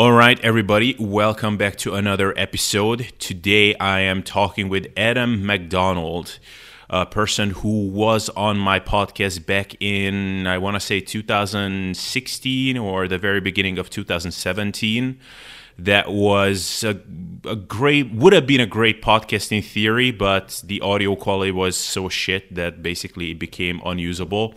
All right, everybody, welcome back to another episode. Today I am talking with Adam McDonald, a person who was on my podcast back in, I want to say 2016 or the very beginning of 2017. That was a, a great, would have been a great podcast in theory, but the audio quality was so shit that basically it became unusable.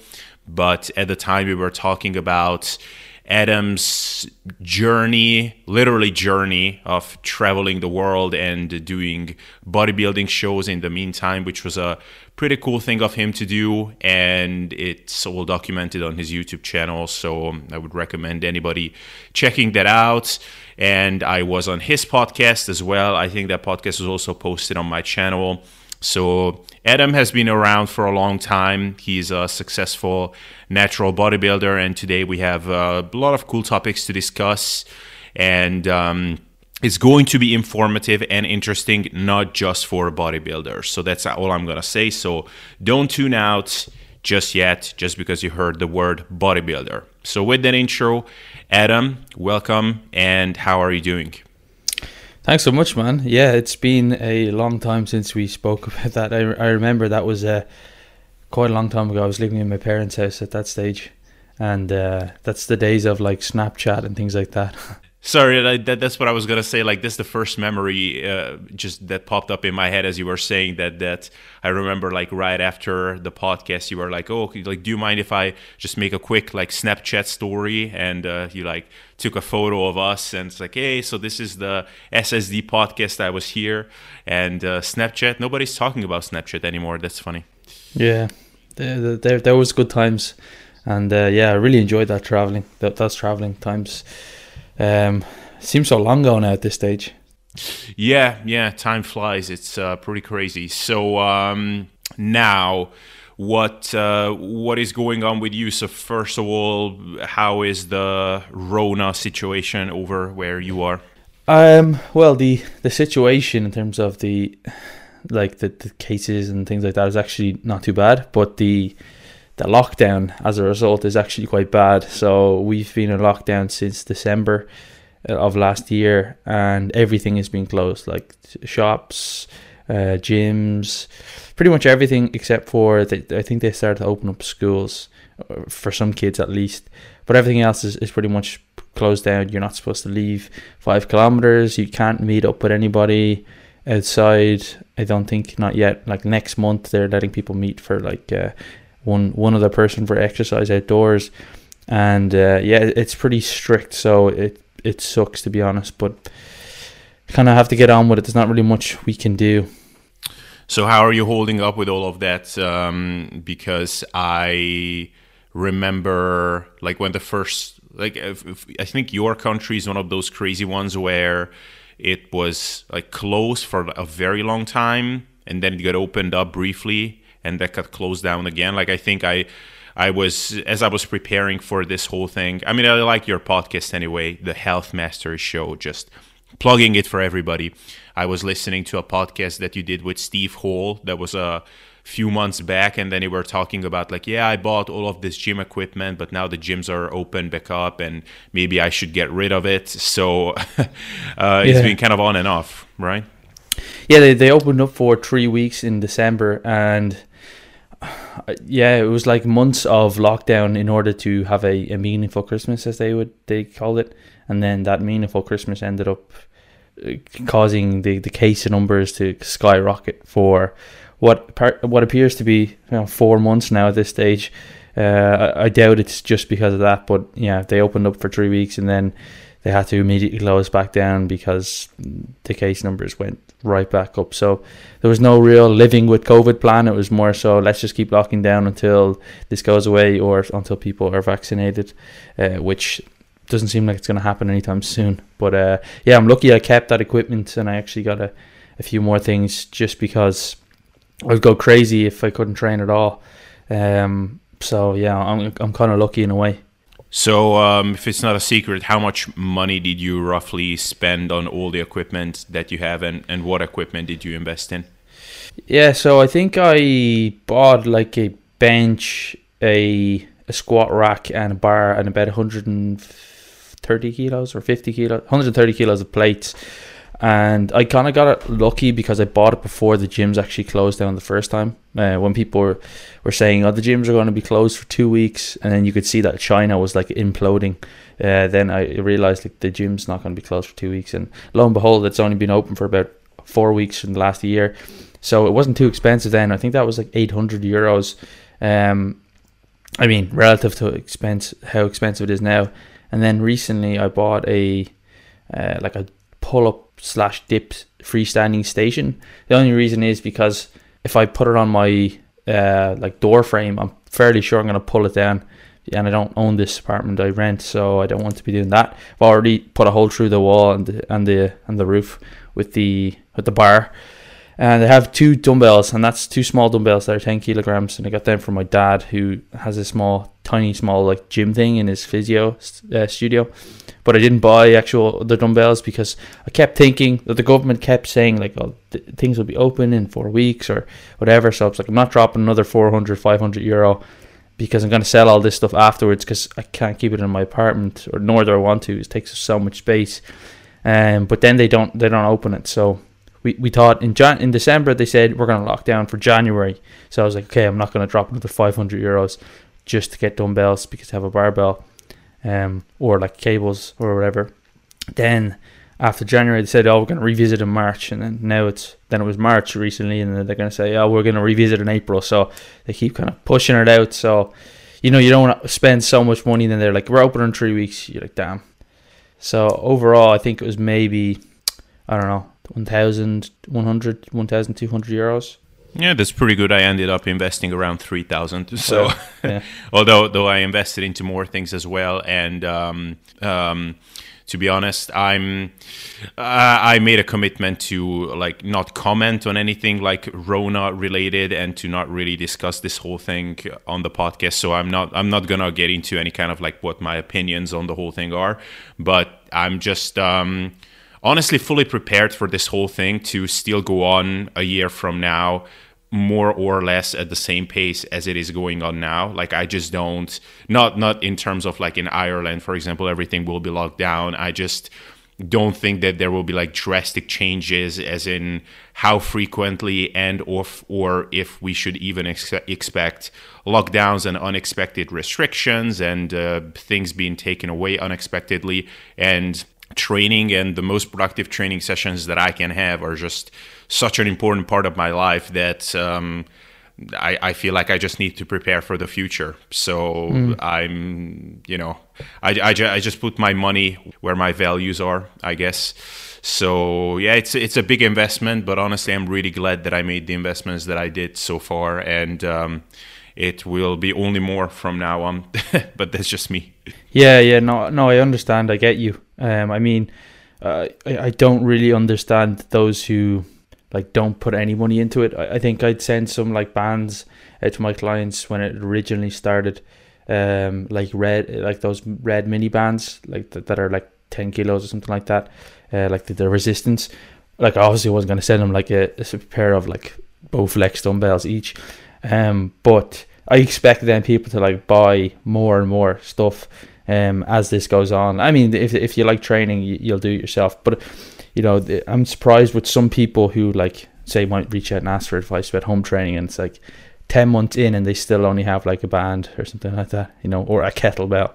But at the time, we were talking about Adam's journey, literally journey of traveling the world and doing bodybuilding shows in the meantime, which was a pretty cool thing of him to do. And it's all documented on his YouTube channel. So I would recommend anybody checking that out. And I was on his podcast as well. I think that podcast was also posted on my channel. So Adam has been around for a long time. He's a successful natural bodybuilder, and today we have a lot of cool topics to discuss. And um, it's going to be informative and interesting, not just for bodybuilders. So that's all I'm gonna say. So don't tune out just yet, just because you heard the word bodybuilder. So with that intro, Adam, welcome, and how are you doing? Thanks so much, man. Yeah, it's been a long time since we spoke about that. I, I remember that was uh, quite a long time ago. I was living in my parents' house at that stage, and uh, that's the days of like Snapchat and things like that. Sorry, that, that's what I was gonna say. Like this, the first memory uh, just that popped up in my head as you were saying that. That I remember, like right after the podcast, you were like, "Oh, like, do you mind if I just make a quick like Snapchat story?" And uh, you like took a photo of us, and it's like, "Hey, so this is the SSD podcast. I was here." And uh, Snapchat, nobody's talking about Snapchat anymore. That's funny. Yeah, there, there, there was good times, and uh, yeah, I really enjoyed that traveling. That those traveling times um, seems so long ago now at this stage. Yeah, yeah, time flies. It's uh, pretty crazy. So um, now, what uh, what is going on with you? So first of all, how is the Rona situation over where you are? Um, well, the the situation in terms of the like the, the cases and things like that is actually not too bad, but the the lockdown as a result is actually quite bad. So we've been in lockdown since December uh, of last year, and everything has been closed, like shops, uh, gyms, pretty much everything except for I think they started to open up schools uh, for some kids at least, but everything else is, is pretty much closed down. You're not supposed to leave five kilometers. You can't meet up with anybody outside. I don't think not yet. Like next month, they're letting people meet for like uh, one one other person for exercise outdoors, and uh, yeah, it's pretty strict. So it it sucks to be honest, but kind of have to get on with it. There's not really much we can do. So how are you holding up with all of that? Um, because I remember like when the first like if, if, I think your country is one of those crazy ones where it was like closed for a very long time and then it got opened up briefly and that got closed down again. Like I think I I was as I was preparing for this whole thing. I mean, I like your podcast anyway, the Health Mastery Show. Just plugging it for everybody. I was listening to a podcast that you did with Steve Hall. That was a few months back, and then you were talking about like, yeah, I bought all of this gym equipment, but now the gyms are open back up, and maybe I should get rid of it. So uh, yeah. it's been kind of on and off, right? Yeah, they they opened up for three weeks in December, and yeah, it was like months of lockdown in order to have a, a meaningful Christmas, as they would they called it, and then that meaningful Christmas ended up uh, causing the, the case numbers to skyrocket for what what appears to be you know, four months now at this stage. Uh, I, I doubt it's just because of that, but yeah, they opened up for three weeks and then they had to immediately close back down because the case numbers went right back up. So there was no real living with COVID plan. It was more so let's just keep locking down until this goes away or until people are vaccinated, uh, which doesn't seem like it's going to happen anytime soon. But uh, yeah, I'm lucky I kept that equipment and I actually got a, a few more things just because I would go crazy if I couldn't train at all. Um, so yeah, I'm I'm kind of lucky in a way. So, um, if it's not a secret, how much money did you roughly spend on all the equipment that you have, and, and what equipment did you invest in? Yeah, so I think I bought like a bench, a, a squat rack, and a bar, and about 130 kilos or 50 kilos, 130 kilos of plates. And I kind of got lucky because I bought it before the gyms actually closed down the first time. Uh, when people were, were saying, oh, the gyms are going to be closed for two weeks. And then you could see that China was like imploding. Uh, then I realized like the gym's not going to be closed for two weeks. And lo and behold, it's only been open for about four weeks in the last year. So it wasn't too expensive then. I think that was like 800 euros. Um, I mean, relative to expense, how expensive it is now. And then recently, I bought a uh, like a pull up slash dip freestanding station. The only reason is because if I put it on my uh, like door frame, I'm fairly sure I'm going to pull it down. And I don't own this apartment; I rent, so I don't want to be doing that. I've already put a hole through the wall and the and the and the roof with the with the bar, and I have two dumbbells, and that's two small dumbbells that are 10 kilograms. And I got them from my dad, who has a small, tiny, small like gym thing in his physio uh, studio. But I didn't buy actual the dumbbells because I kept thinking that the government kept saying like, oh, th- things will be open in four weeks or whatever. So I was like, I'm not dropping another 400, 500 euro because I'm going to sell all this stuff afterwards because I can't keep it in my apartment or nor do I want to. It takes so much space. Um, but then they don't they don't open it. So we, we thought in Jan in December they said we're going to lock down for January. So I was like, okay, I'm not going to drop another 500 euros just to get dumbbells because I have a barbell, um, or like cables or whatever. Then after January they said, oh, we're going to revisit in March, and then now it's then it was March recently, and they're going to say, oh, we're going to revisit in April. So they keep kind of pushing it out. So you know you don't want to spend so much money. Then they're like, we're open in three weeks. You're like, damn. So overall, I think it was maybe I don't know 1,100, 1,200 euros. Yeah, that's pretty good. I ended up investing around three thousand. So, yeah. although though I invested into more things as well, and um, um, to be honest, I'm uh, I made a commitment to like not comment on anything like Rona related, and to not really discuss this whole thing on the podcast. So I'm not I'm not gonna get into any kind of like what my opinions on the whole thing are, but I'm just. Um, honestly fully prepared for this whole thing to still go on a year from now more or less at the same pace as it is going on now. Like i just don't not not in terms of like in ireland for example everything will be locked down. I just don't think that there will be like drastic changes as in how frequently and of or if we should even ex- expect lockdowns and unexpected restrictions and uh, things being taken away unexpectedly. And training and the most productive training sessions that I can have are just such an important part of my life that um, I, I, feel like I just need to prepare for the future. So mm. I'm, you know, I, I, I, just put my money where my values are, I guess. So yeah, it's it's a big investment, but honestly, I'm really glad that I made the investments that I did so far, and um, it will be only more from now on. but that's just me. Yeah, yeah, no, no, I understand. I get you. Um, I mean, uh, I, I don't really understand those who like don't put any money into it. I, I think I'd send some like bands out to my clients when it originally started, um, like red, like those red mini bands, like that, that are like ten kilos or something like that, uh, like the, the resistance. Like obviously, I wasn't gonna send them like a, a pair of like Bowflex dumbbells each, um, but I expect then people to like buy more and more stuff um, as this goes on. I mean, if if you like training, you, will do it yourself. But you know, I'm surprised with some people who like say might reach out and ask for advice about home training, and it's like ten months in, and they still only have like a band or something like that, you know, or a kettlebell.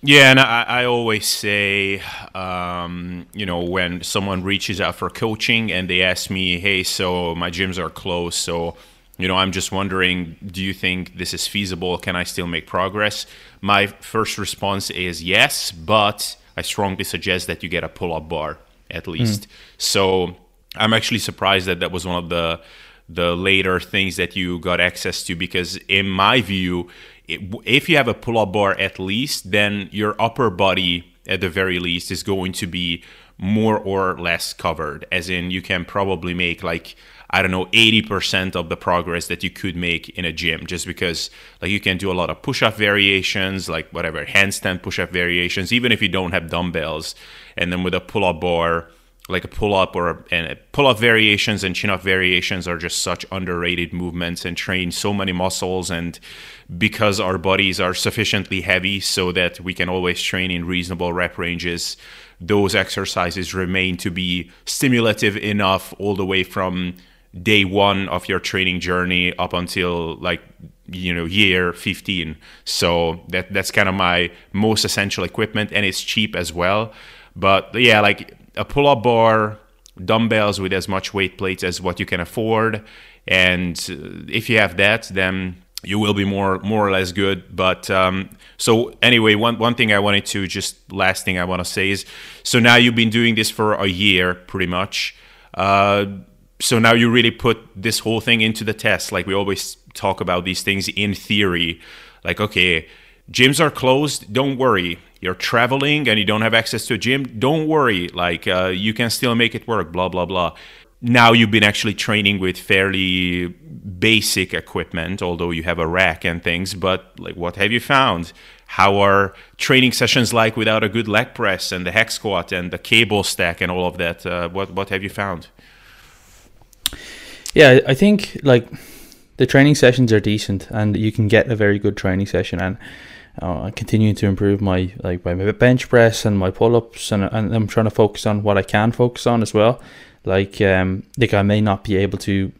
Yeah, and I, I always say, um, you know, when someone reaches out for coaching and they ask me, "Hey, so my gyms are closed, so." You know, I'm just wondering, do you think this is feasible? Can I still make progress? My first response is yes, but I strongly suggest that you get a pull up bar at hmm. least. Mm. So I'm actually surprised that that was one of the the later things that you got access to because in my view if you have a pull-up bar at least then your upper body at the very least is going to be more or less covered as in you can probably make like I don't know, 80% of the progress that you could make in a gym just because like you can do a lot of push-up variations, like whatever, handstand push-up variations, even if you don't have dumbbells. And then with a pull-up bar, like a pull up or a, pull up variations and chin up variations are just such underrated movements and train so many muscles and because our bodies are sufficiently heavy so that we can always train in reasonable rep ranges those exercises remain to be stimulative enough all the way from day one of your training journey up until like you know year 15 so that that's kind of my most essential equipment and it's cheap as well. But yeah like a pull-up bar dumbbells with as much weight plates as what you can afford and uh, if you have that then you will be more more or less good. But um, so anyway one one thing i wanted to just last thing i want to say is so now you've been doing this for a year pretty much. Uh, so now you really put this whole thing into the test. Like we always talk about these things in theory. Like okay gyms are closed don't worry. You're traveling and you don't have access to a gym don't worry. Like uh, you can still make it work blah blah blah. Now you've been actually training with fairly basic equipment although you have a rack and things but like what have you found? How are training sessions like without a good leg press and the hex squat and the cable stack and all of that? Uh, what what have you found yeah, I think like the training sessions are decent, and you can get a very good training session. And uh, continuing to improve my like my bench press and my pull ups, and, and I'm trying to focus on what I can focus on as well. Like um, like I may not be able to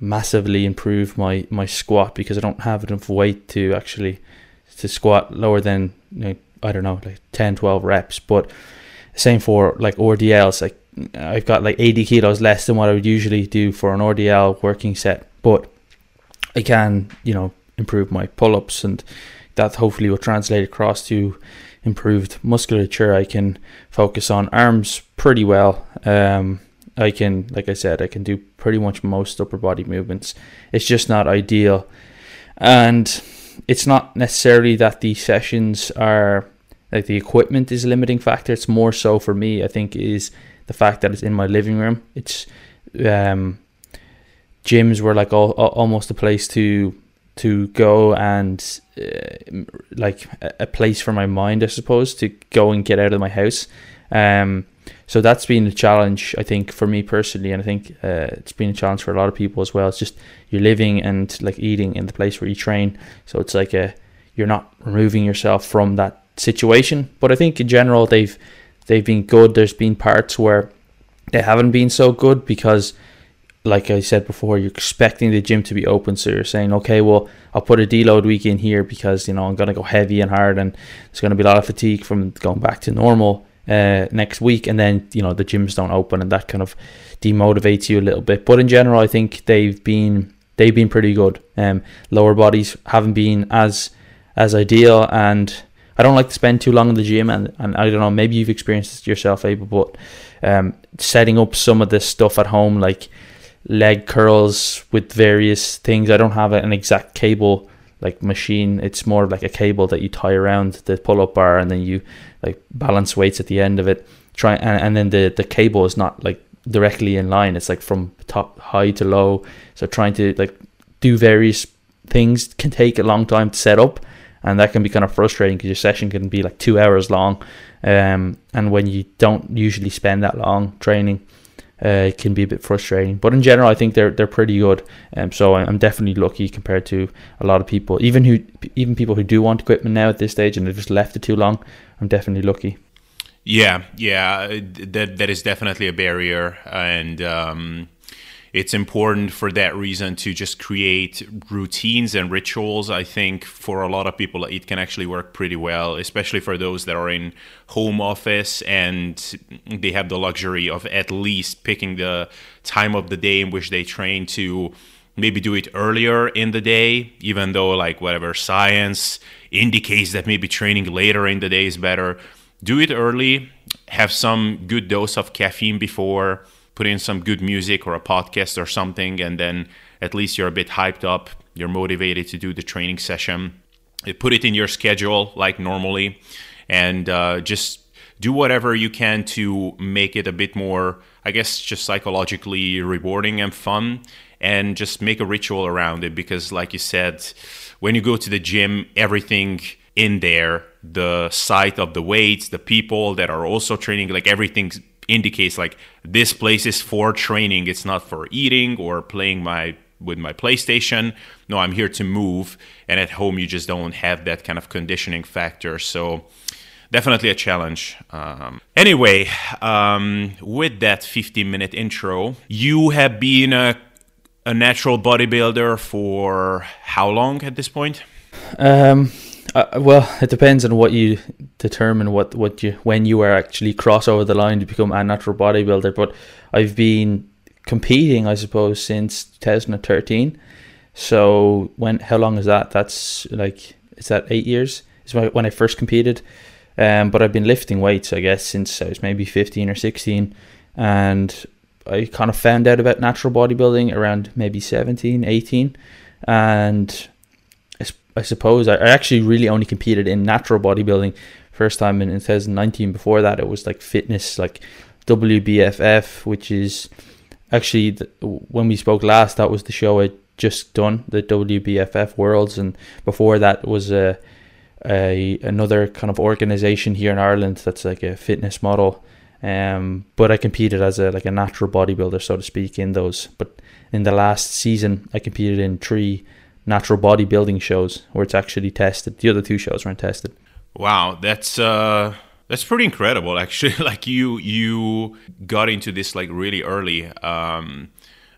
massively improve my my squat because I don't have enough weight to actually to squat lower than you know, I don't know like 10 12 reps but same for like RDLs like I've got like 80 kilos less than what I would usually do for an RDL working set, but I can, you know, improve my pull ups and that hopefully will translate across to improved musculature. I can focus on arms pretty well. Um, I can, like I said, I can do pretty much most upper body movements. It's just not ideal. And it's not necessarily that the sessions are like the equipment is a limiting factor. It's more so for me, I think, is the fact that it's in my living room. It's um, gyms were like all, all, almost a place to to go and uh, like a, place for my mind, I suppose, to go and get out of my house. Um, so that's been a challenge, I think, for me personally, and I think uh, it's been a challenge for a lot of people as well. It's just you're living and like eating in the place where you train, so it's like a you're not removing yourself from that situation. But I think in general they've they've been good. There's been parts where they haven't been so good because, like I said before, you're expecting the gym to be open. So you're saying, okay, well, I'll put a deload week in here because you know I'm gonna go heavy and hard, and there's gonna be a lot of fatigue from going back to normal uh, next week, and then you know the gyms don't open, and that kind of demotivates you a little bit. But in general, I think they've been they've been pretty good. Um, lower bodies haven't been as as ideal, and I don't like to spend too long in the gym, and, and I don't know, maybe you've experienced this yourself, Abel, but um, setting up some of this stuff at home, like leg curls with various things. I don't have an exact cable like machine. It's more like a cable that you tie around the pull up bar, and then you like balance weights at the end of it. Try and, and then the the cable is not like directly in line. It's like from top high to low. So trying to like do various things can take a long time to set up and that can be kind of frustrating because your session can be like two hours long, um, and when you don't usually spend that long training, uh, it can be a bit frustrating. But in general, I think they're they're pretty good. Um, so I'm definitely lucky compared to a lot of people, even who even people who do want equipment now at this stage and they've just left it too long. I'm definitely lucky. Yeah, yeah, that that is definitely a barrier, and um, it's important for that reason to just create routines and rituals. I think for a lot of people, it can actually work pretty well, especially for those that are in home office and they have the luxury of at least picking the time of the day in which they train to maybe do it earlier in the day, even though, like, whatever science indicates that maybe training later in the day is better. Do it early, have some good dose of caffeine before put in some good music or a podcast or something, and then at least you're a bit hyped up. You're motivated to do the training session. Put it in your schedule like normally, and uh, just do whatever you can to make it a bit more, I guess, just psychologically rewarding and fun. And just make a ritual around it because, like you said, when you go to the gym, everything in there the sight of the weights, the people that are also training, like everything indicates like this place is for training. It's not for eating or playing my with my playstation. No i'm here to move and at home you just don't have that kind of conditioning factor. So definitely a challenge. Um, anyway um, with that 15 minute intro you have been a, a natural bodybuilder for how long at this point? Um, uh, well, it depends on what you determine what, what you when you are actually cross over the line to become a natural bodybuilder. But I've been competing, I suppose, since 2013. So when how long is that? That's like is that eight years? Is when I first competed. Um, but I've been lifting weights, I guess, since I was maybe 15 or 16, and I kind of found out about natural bodybuilding around maybe 17, 18, and I suppose I, actually really only competed in natural bodybuilding first time in 2019. Before that, it was like fitness, like WBFF, which is actually the, when we spoke last, that was the show I just done, the WBFF Worlds, and before that was a, a another kind of organization here in Ireland that's like a fitness model. Um, but I competed as a like a natural bodybuilder, so to speak, in those. But in the last season, I competed in three natural bodybuilding shows where it's actually tested. The other two shows weren't tested. Wow, that's uh, that's pretty incredible. Actually, like you you got into this like really early. Um,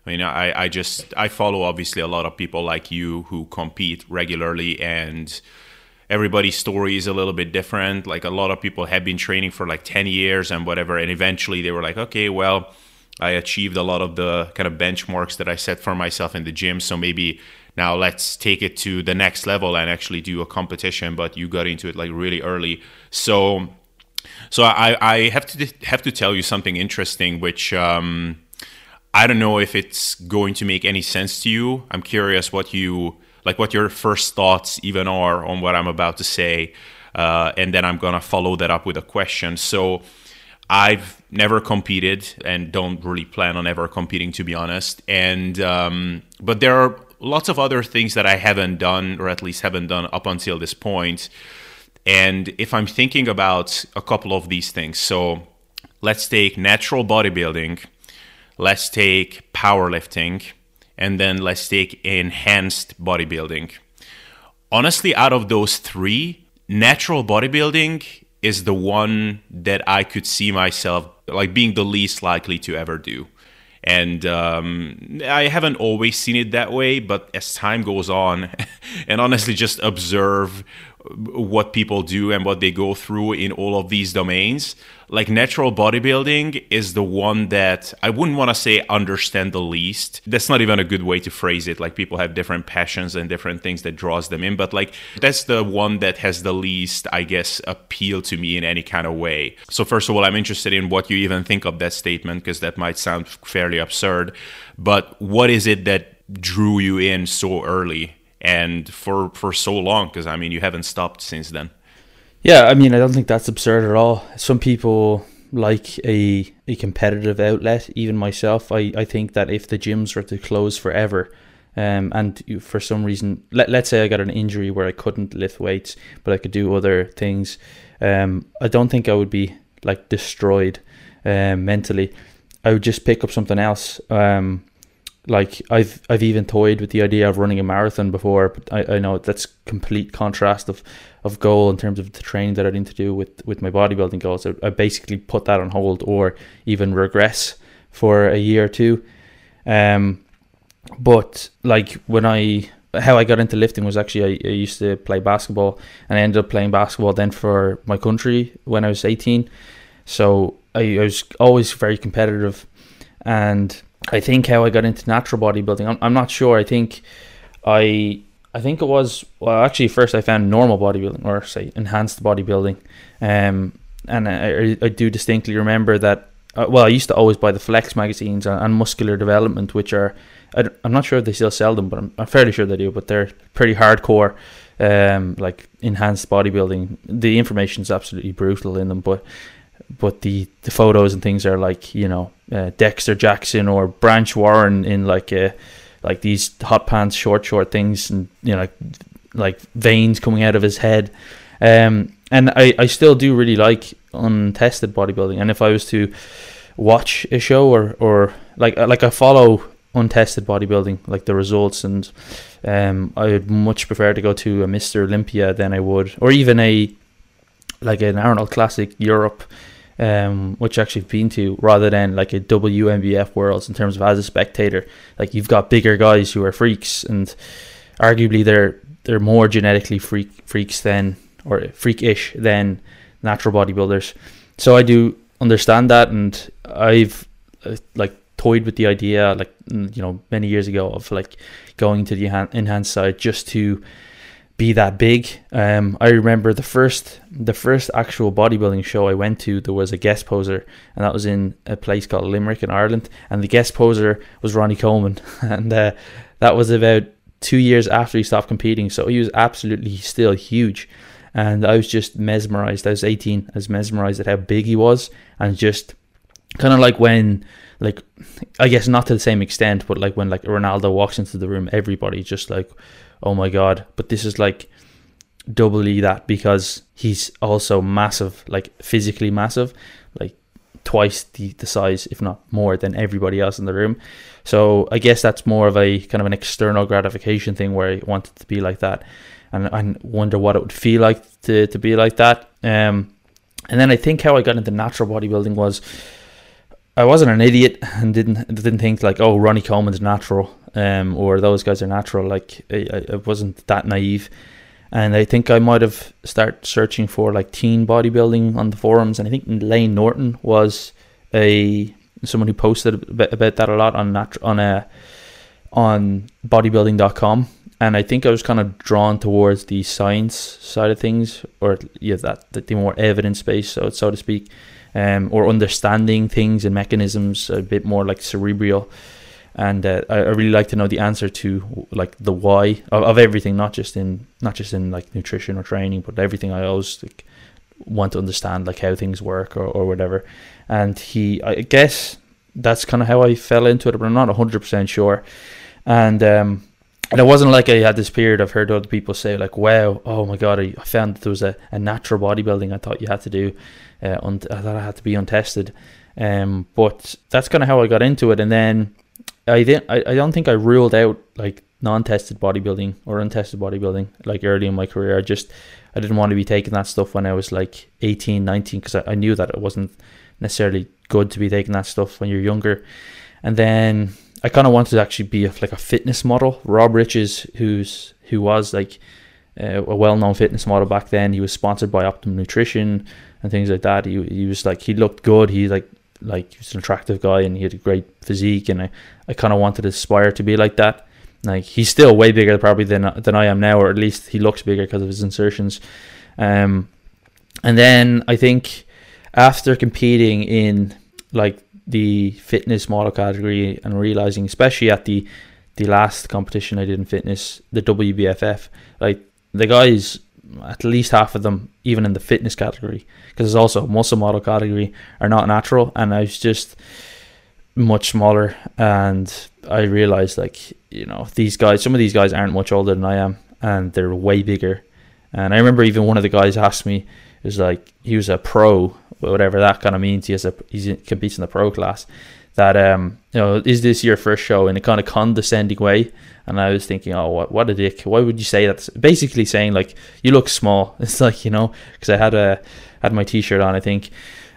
I mean, I, I just I follow obviously a lot of people like you who compete regularly and everybody's story is a little bit different. Like a lot of people have been training for like 10 years and whatever. And eventually they were like, okay, well, I achieved a lot of the kind of benchmarks that I set for myself in the gym. So maybe now let's take it to the next level and actually do a competition but you got into it like really early. So so i i have to have to tell you something interesting which um i don't know if it's going to make any sense to you. I'm curious what you like what your first thoughts even are on what i'm about to say uh, and then i'm gonna follow that up with a question. So I've never competed and don't really plan on ever competing, to be honest. And um, but there are lots of other things that I haven't done, or at least haven't done up until this point. And if I'm thinking about a couple of these things, so let's take natural bodybuilding, let's take powerlifting, and then let's take enhanced bodybuilding. Honestly, out of those three, natural bodybuilding is the one that I could see myself like being the least likely to ever do. And um, I haven't always seen it that way, but as time goes on, and honestly, just observe what people do and what they go through in all of these domains. Like natural bodybuilding is the one that I wouldn't want to say understand the least. That's not even a good way to phrase it. Like people have different passions and different things that draws them in, but like that's the one that has the least, I guess, appeal to me in any kind of way. So first of all, I'm interested in what you even think of that statement because that might sound fairly absurd. But what is it that drew you in so early and for for so long because I mean you haven't stopped since then. Yeah, I mean I don't think that's absurd at all. Some people like a a competitive outlet. Even myself, I, I think that if the gyms were to close forever, um, and for some reason, let let's say I got an injury where I couldn't lift weights, but I could do other things, um, I don't think I would be like destroyed, um, mentally. I would just pick up something else. Um, like I've I've even toyed with the idea of running a marathon before, but I, I know that's complete contrast of, of goal in terms of the training that I need to do with, with my bodybuilding goals. I, I basically put that on hold or even regress for a year or two. Um, but like when I how I got into lifting was actually I, I used to play basketball and I ended up playing basketball then for my country when I was eighteen. So I, I was always very competitive and I think how I got into natural bodybuilding. I'm, I'm not sure. I think I I think it was well actually first I found normal bodybuilding or say enhanced bodybuilding, um, and I, I do distinctly remember that. Uh, well, I used to always buy the Flex magazines and, and Muscular Development, which are I, am not sure if they still sell them, but I'm, I'm fairly sure they do. But they're pretty hardcore, um, like enhanced bodybuilding. The information is absolutely brutal in them, but but the the photos and things are like you know uh, Dexter Jackson or Branch Warren in like a uh, like these hot pants short short things and you know like like veins coming out of his head um, and I, I still do really like untested bodybuilding and if I was to watch a show or or like like I follow untested bodybuilding, like the results, and um, I would much prefer to go to a Mr. Olympia than I would, or even a like an Arnold Classic Europe, um, which actually I've been to, rather than like a WNBF Worlds in terms of as a spectator. Like you've got bigger guys who are freaks, and arguably they're they're more genetically freak freaks than or freakish than natural bodybuilders. So I do understand that, and I've uh, like toyed with the idea, like you know, many years ago of like going to the enhanced side just to be that big. Um, I remember the first the first actual bodybuilding show I went to. There was a guest poser, and that was in a place called Limerick in Ireland. And the guest poser was Ronnie Coleman, and uh, that was about two years after he stopped competing. So he was absolutely still huge, and I was just mesmerized. I was eighteen. I was mesmerized at how big he was, and just kind of like when like I guess not to the same extent, but like when like Ronaldo walks into the room, everybody just like oh my god. But this is like doubly that because he's also massive, like physically massive, like twice the, the size, if not more, than everybody else in the room. So I guess that's more of a kind of an external gratification thing where I wanted to be like that. And I wonder what it would feel like to, to be like that. Um, and then I think how I got into natural bodybuilding was I wasn't an idiot and didn't didn't think like oh Ronnie Coleman's natural um, or those guys are natural. Like I, I wasn't that naive, and I think I might have started searching for like teen bodybuilding on the forums, and I think Lane Norton was a someone who posted about, that a lot on nat- on a on bodybuilding.com and I think I was kind of drawn towards the science side of things, or yeah, that, that the more evidence based, so so to speak, um, or understanding things and mechanisms a bit more like cerebral and uh, I, I, really like to know the answer to like the why of, of, everything, not just in not just in like nutrition or training, but everything. I always like, want to understand like how things work or, or whatever. And he, I guess that's kind of how I fell into it, but I'm not hundred percent sure. And um, and it wasn't like I had this period I've heard other people say like, "Wow, oh my god, I, found that there was a, a natural bodybuilding I thought you had to do, uh, un- I thought I had to be untested." Um, but that's kind of how I got into it, and then I didn't. I, I don't think I ruled out like non-tested bodybuilding or untested bodybuilding like early in my career. I just I didn't want to be taking that stuff when I was like 18, 19 because I, I knew that it wasn't necessarily good to be taking that stuff when you're younger. And then I kind of wanted to actually be a, like a fitness model. Rob Riches, who's who was like uh, a well-known fitness model back then, he was sponsored by Optimum Nutrition and things like that. He he was like he looked good. He like like he was an attractive guy and he had a great physique and I, I kind of wanted to aspire to be like that. Like he's still way bigger probably than than I am now, or at least he looks bigger because of his insertions. Um, and then I think after competing in like the fitness model category and realizing, especially at the the last competition I did in fitness, the WBFF, like the guys, at least half of them, even in the fitness category, because there's also muscle model category, are not natural, and I was just much smaller, and I realized like you know these guys, some of these guys aren't much older than I am, and they're way bigger. And I remember even one of the guys asked me, was like he was a pro, whatever that kind of means. He has a he competes in the pro class. That um you know is this your first show in a kind of condescending way? And I was thinking, oh, what what a dick! Why would you say that? Basically saying like you look small. It's like you know because I had a had my t-shirt on, I think.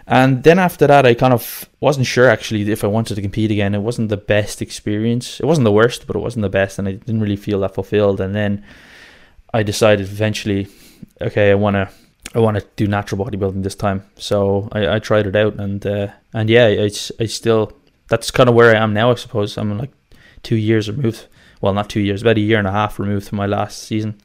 And then after that, I kind of wasn't sure actually if I wanted to compete again. It wasn't the best experience. It wasn't the worst, but it wasn't the best, and I didn't really feel that fulfilled. And then I decided eventually, okay, I want to I want to do natural bodybuilding this time. So I, I tried it out, and uh, and yeah, I, I still that's kind of where I am now. I suppose I'm like two years removed. Well, not two years, about a year and a half removed from my last season.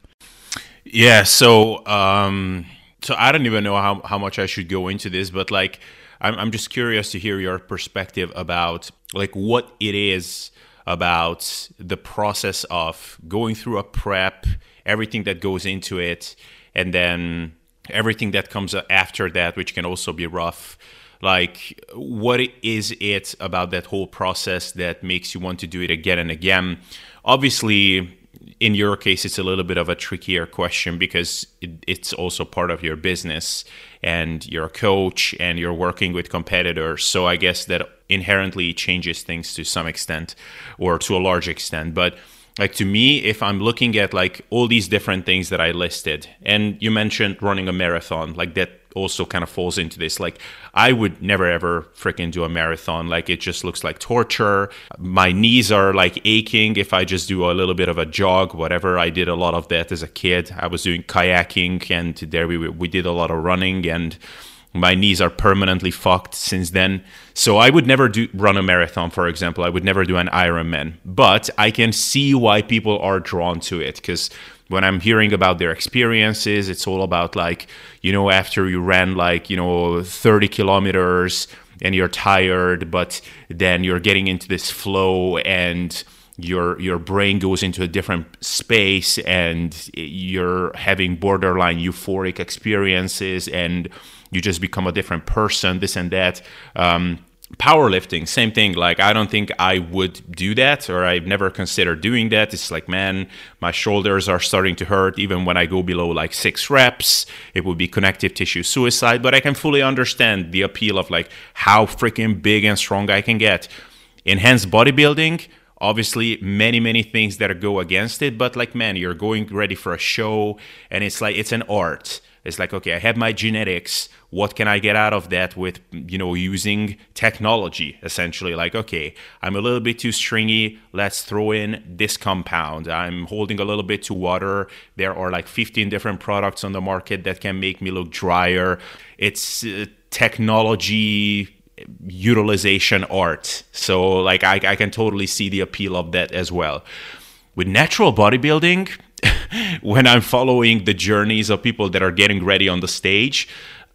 Yeah. So um, so I don't even know how how much I should go into this, but like I'm I'm just curious to hear your perspective about like what it is about the process of going through a prep, everything that goes into it, and then everything that comes after that, which can also be rough. Like, what is it about that whole process that makes you want to do it again and again? Obviously, in your case, it's a little bit of a trickier question because it, it's also part of your business and you're a coach and you're working with competitors. So I guess that inherently changes things to some extent or to a large extent. But like to me, if I'm looking at like all these different things that I listed, and you mentioned running a marathon, like that also kind of falls into this. Like, I would never ever freaking do a marathon. Like, it just looks like torture. My knees are like aching if I just do a little bit of a jog, whatever. I did a lot of that as a kid. I was doing kayaking, and there we we did a lot of running and my knees are permanently fucked since then. So I would never do run a marathon, for example. I would never do an Ironman. But I can see why people are drawn to it because when I'm hearing about their experiences, it's all about like, you know, after you ran like, you know, 30 kilometers and you're tired, but then you're getting into this flow and your your brain goes into a different space and you're having borderline euphoric experiences and you just become a different person this and that. Um, powerlifting same thing. Like i don't think i would do that or i've never considered doing that. It's like man my shoulders are starting to hurt. Even when i go below like six reps it would be connective tissue suicide. But i can fully understand the appeal of like how freaking big and strong i can get. Enhanced bodybuilding obviously many many things that go against it. But like man you're going ready for a show and it's like it's an art it's like, okay, I have my genetics. What can I get out of that with, you know, using technology essentially? Like, okay, I'm a little bit too stringy. Let's throw in this compound. I'm holding a little bit too water. There are like 15 different products on the market that can make me look drier. It's uh, technology utilization art. So, like, I, I can totally see the appeal of that as well. With natural bodybuilding, when I'm following the journeys of people that are getting ready on the stage,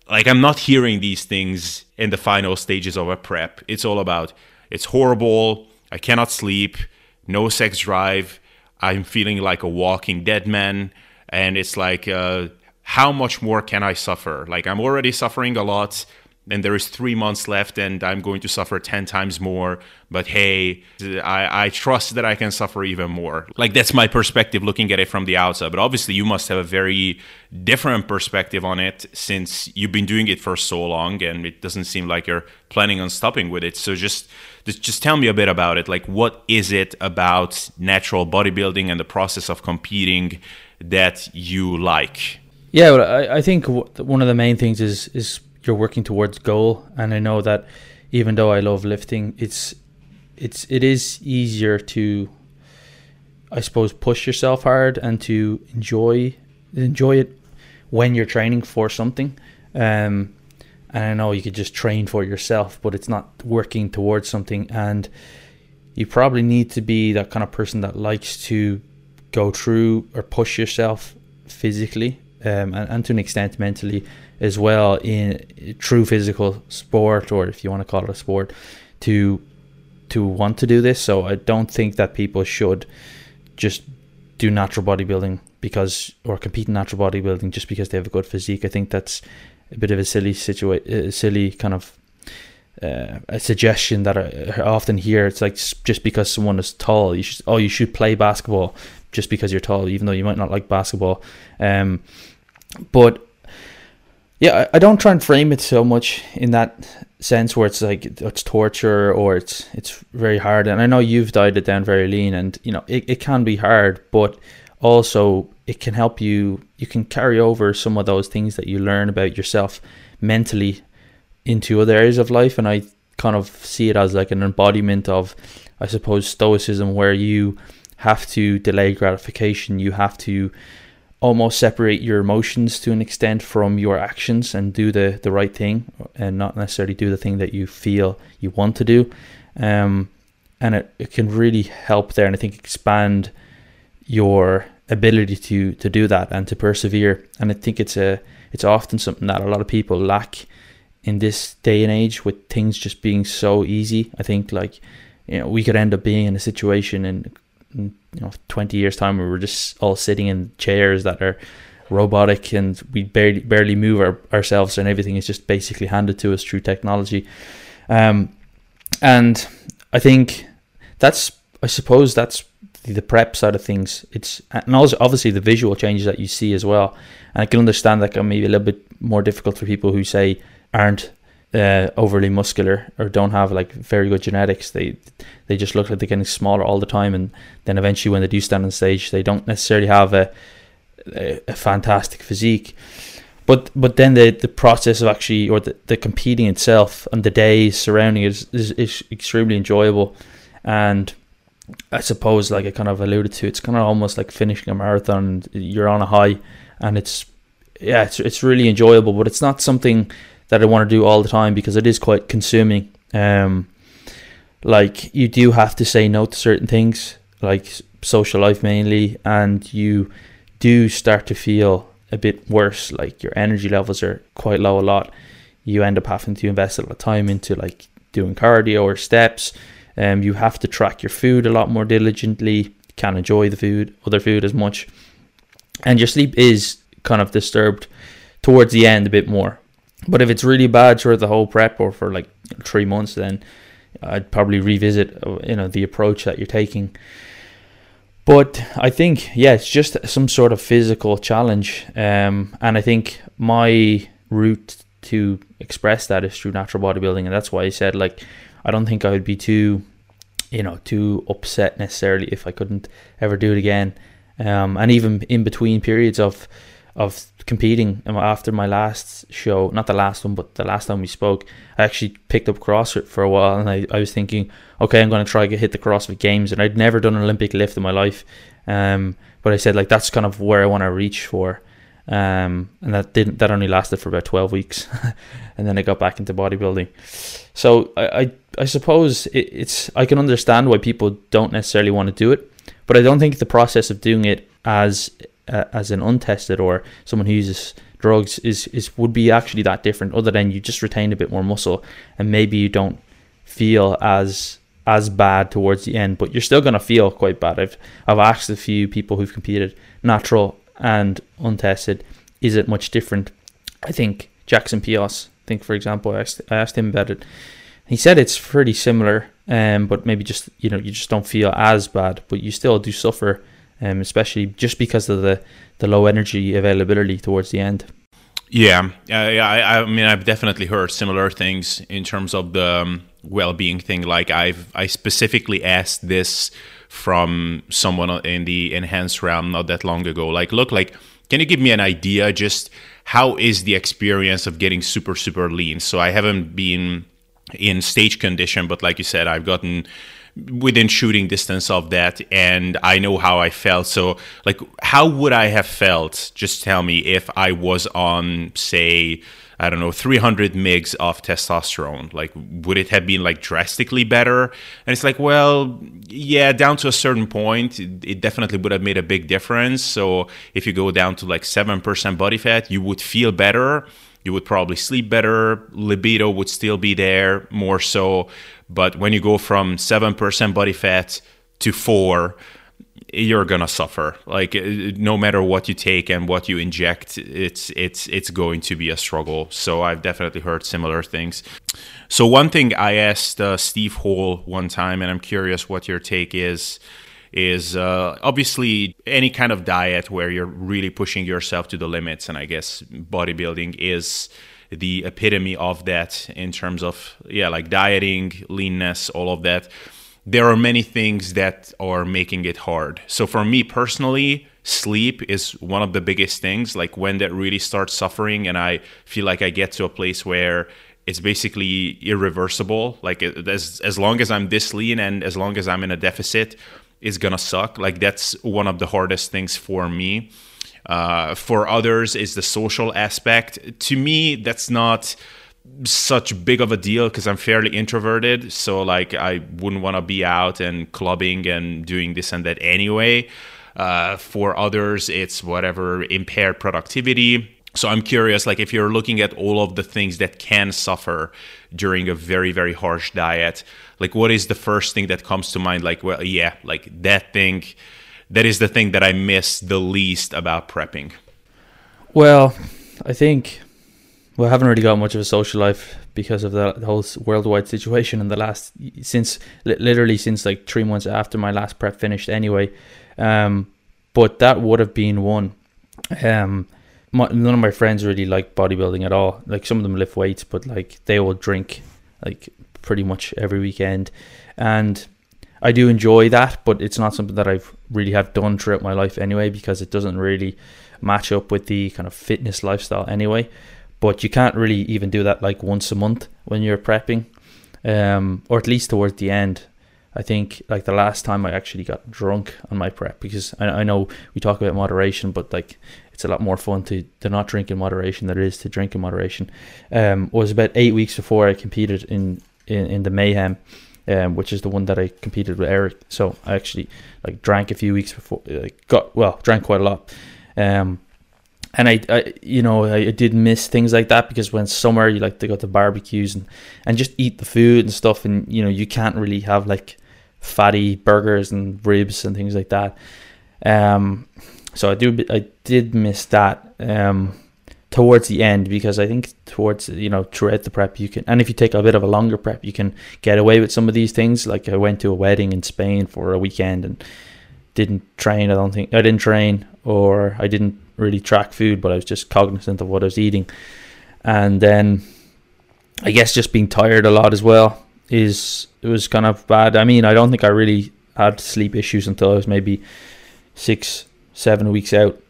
like I'm not hearing these things in the final stages of a prep. It's all about it's horrible, I cannot sleep, no sex drive, I'm feeling like a walking dead man, and it's like uh, how much more can I suffer? Like I'm already suffering a lot and there is three months left and i'm going to suffer 10 times more. But hey I, I trust that i can suffer even more. Like that's my perspective looking at it from the outside. But obviously you must have a very different perspective on it since you've been doing it for so long and it doesn't seem like you're planning on stopping with it. So just just tell me a bit about it. Like what is it about natural bodybuilding and the process of competing that you like? Yeah well, I, I think one of the main things is is you're working towards goal. And i know that even though i love lifting it's it's it is easier to i suppose push yourself hard and to enjoy enjoy it when you're training for something. Um and i know you could just train for yourself but it's not working towards something. And you probably need to be that kind of person that likes to go through or push yourself physically um, and, and to an extent mentally as well in true physical sport, or if you want to call it a sport, to to want to do this. So I don't think that people should just do natural bodybuilding because or compete in natural bodybuilding just because they have a good physique. I think that's a bit of a silly situation, silly kind of uh, a suggestion that I, often hear. It's like just because someone is tall, you should oh you should play basketball just because you're tall, even though you might not like basketball. Um, but yeah, I don't try and frame it so much in that sense where it's like it's torture or it's it's very hard. And I know you've died it down very lean, and you know it, it can be hard, but also it can help you. You can carry over some of those things that you learn about yourself mentally into other areas of life, and I kind of see it as like an embodiment of, I suppose, stoicism, where you have to delay gratification. You have to almost separate your emotions to an extent from your actions and do the, the right thing and not necessarily do the thing that you feel you want to do. Um, and it, it can really help there and I think expand your ability to to do that and to persevere. And I think it's a it's often something that a lot of people lack in this day and age with things just being so easy. I think like you know we could end up being in a situation in you know 20 years time we were just all sitting in chairs that are robotic and we barely barely move our, ourselves and everything is just basically handed to us through technology um, and i think that's i suppose that's the prep side of things, it's and also obviously the visual changes that you see as well. And I can understand that can maybe a little bit more difficult for people who say aren't uh, overly muscular or don't have like very good genetics. They they just look like they're getting smaller all the time, and then eventually when they do stand on stage, they don't necessarily have a a, a fantastic physique. But but then the, the process of actually or the, the competing itself and the days surrounding it is, is, is extremely enjoyable, and I suppose like I kind of alluded to, it's kind of almost like finishing a marathon. You're on a high, and it's yeah, it's it's really enjoyable, but it's not something that I want to do all the time because it is quite consuming. Um, like you do have to say no to certain things, like social life mainly, and you do start to feel a bit worse. Like your energy levels are quite low a lot. You end up having to invest a lot of time into like doing cardio or steps. Um, you have to track your food a lot more diligently. Can't enjoy the food, other food as much, and your sleep is kind of disturbed towards the end a bit more. But if it's really bad throughout the whole prep or for like three months, then I'd probably revisit uh, you know the approach that you're taking. But I think yeah, it's just some sort of physical challenge, um, and I think my route to express that is through natural bodybuilding, and that's why I said like I don't think I would be too you know too upset necessarily if I couldn't ever do it again, um, and even in between periods of of competing after my last show, not the last one, but the last time we spoke, I actually picked up CrossFit for a while and I, I was thinking, okay, I'm going to try to hit the CrossFit Games. And I'd never done an Olympic lift in my life. Um, but I said, like, that's kind of where I want to reach for. Um, and that didn't, that only lasted for about 12 weeks. and then I got back into bodybuilding. So I, I, I suppose it, it's, I can understand why people don't necessarily want to do it. But I don't think the process of doing it as uh, as an untested or someone who uses drugs is is would be actually that different other than you just retain a bit more muscle and maybe you don't feel as as bad towards the end but you're still going to feel quite bad. I've I've asked a few people who've competed natural and untested is it much different? I think Jackson Peos I think for example I asked, I asked him about it. He said it's pretty similar um but maybe just you know you just don't feel as bad but you still do suffer um, especially just because of the, the low energy availability towards the end. Yeah, yeah. I, I, mean, I've definitely heard similar things in terms of the um, well-being thing. Like I've I specifically asked this from someone in the enhanced realm not that long ago. Like, look, like, can you give me an idea? Just how is the experience of getting super super lean? So I haven't been in stage condition, but like you said, I've gotten within shooting distance of that and I know how I felt. So like how would I have felt? Just tell me if I was on say I don't know 300 migs of testosterone like would it have been like drastically better and it's like well yeah down to a certain point it definitely would have made a big difference so if you go down to like 7% body fat you would feel better you would probably sleep better libido would still be there more so but when you go from 7% body fat to 4 you're gonna suffer. Like uh, no matter what you take and what you inject it's it's it's going to be a struggle. So i've definitely heard similar things. So one thing i asked uh, steve hall one time and i'm curious what your take is is uh, obviously any kind of diet where you're really pushing yourself to the limits and i guess bodybuilding is the epitome of that in terms of yeah like dieting leanness all of that. There are many things that are making it hard. So for me personally sleep is one of the biggest things like when that really starts suffering and i feel like i get to a place where it's basically irreversible like as as long as i'm this lean and as long as i'm in a deficit it's gonna suck like that's one of the hardest things for me uh, for others is the social aspect. To me, that's not such big of a deal because I'm fairly introverted. So like I wouldn't want to be out and clubbing and doing this and that anyway. Uh, for others, it's whatever impaired productivity. So I'm curious, like if you're looking at all of the things that can suffer during a very very harsh diet, like what is the first thing that comes to mind? Like well, yeah, like that thing that is the thing that I miss the least about prepping? Well, I think Well, I haven't really got much of a social life because of the, whole worldwide situation in the last since literally since like three months after my last prep finished. Anyway, um, but that would have been one. Um, my, none of my friends really like bodybuilding at all. Like some of them lift weights, but like they will drink like pretty much every weekend, and I do enjoy that. But it's not something that I've really have done throughout my life anyway because it doesn't really match up with the kind of fitness lifestyle anyway. But you can't really even do that like once a month when you're prepping, um, or at least towards the end. I think like the last time I actually got drunk on my prep because I, I know we talk about moderation, but like it's a lot more fun to, to not drink in moderation than it is to drink in moderation. Um, was about eight weeks before I competed in in, in the Mayhem, um, which is the one that I competed with Eric. So I actually like drank a few weeks before. Like, got well, drank quite a lot. Um, and I, I, you know, I did miss things like that because when summer you like to go to barbecues and, and just eat the food and stuff, and you know you can't really have like fatty burgers and ribs and things like that. Um, so I do I did miss that um, towards the end because I think towards you know throughout the prep you can and if you take a bit of a longer prep you can get away with some of these things. Like I went to a wedding in Spain for a weekend and didn't train. I don't think I didn't train or I didn't really track food, but I was just cognizant of what I was eating. And then I guess just being tired a lot as well is it was kind of bad. I mean, I don't think I really had sleep issues until I was maybe six, seven weeks out.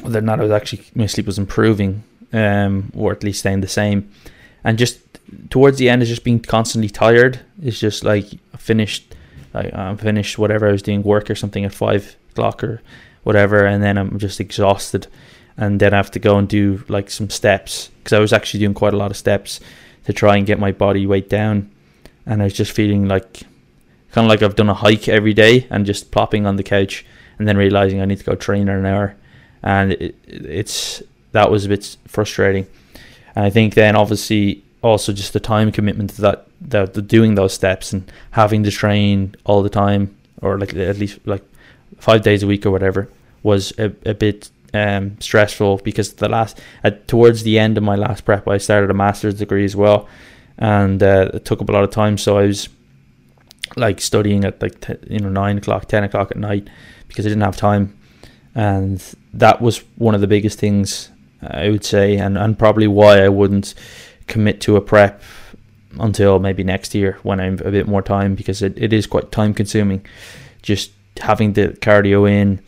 Other than that, I was actually my sleep was improving, um, or at least staying the same. And just towards the end, is just being constantly tired. It's just like finished, like I'm finished whatever I was doing work or something at five o'clock or whatever, and then I'm just exhausted, and then I have to go and do like some steps because I was actually doing quite a lot of steps to try and get my body weight down, and I was just feeling like kind of like I've done a hike every day and just plopping on the couch and then realizing I need to go train in an hour, and it, it's that was a bit frustrating, and I think then obviously also just the time commitment that, that doing those steps and having to train all the time or like at least like five days a week or whatever was a, a bit um, stressful because the last at, towards the end of my last prep I started a master's degree as well. And uh, it took up a lot of time. So I was like studying at like t- you know nine o'clock ten o'clock at night because I didn't have time and that was one of the biggest things I would say and, and probably why I wouldn't commit to a prep until maybe next year when I'm a bit more time because it, it is quite time consuming just having the cardio in,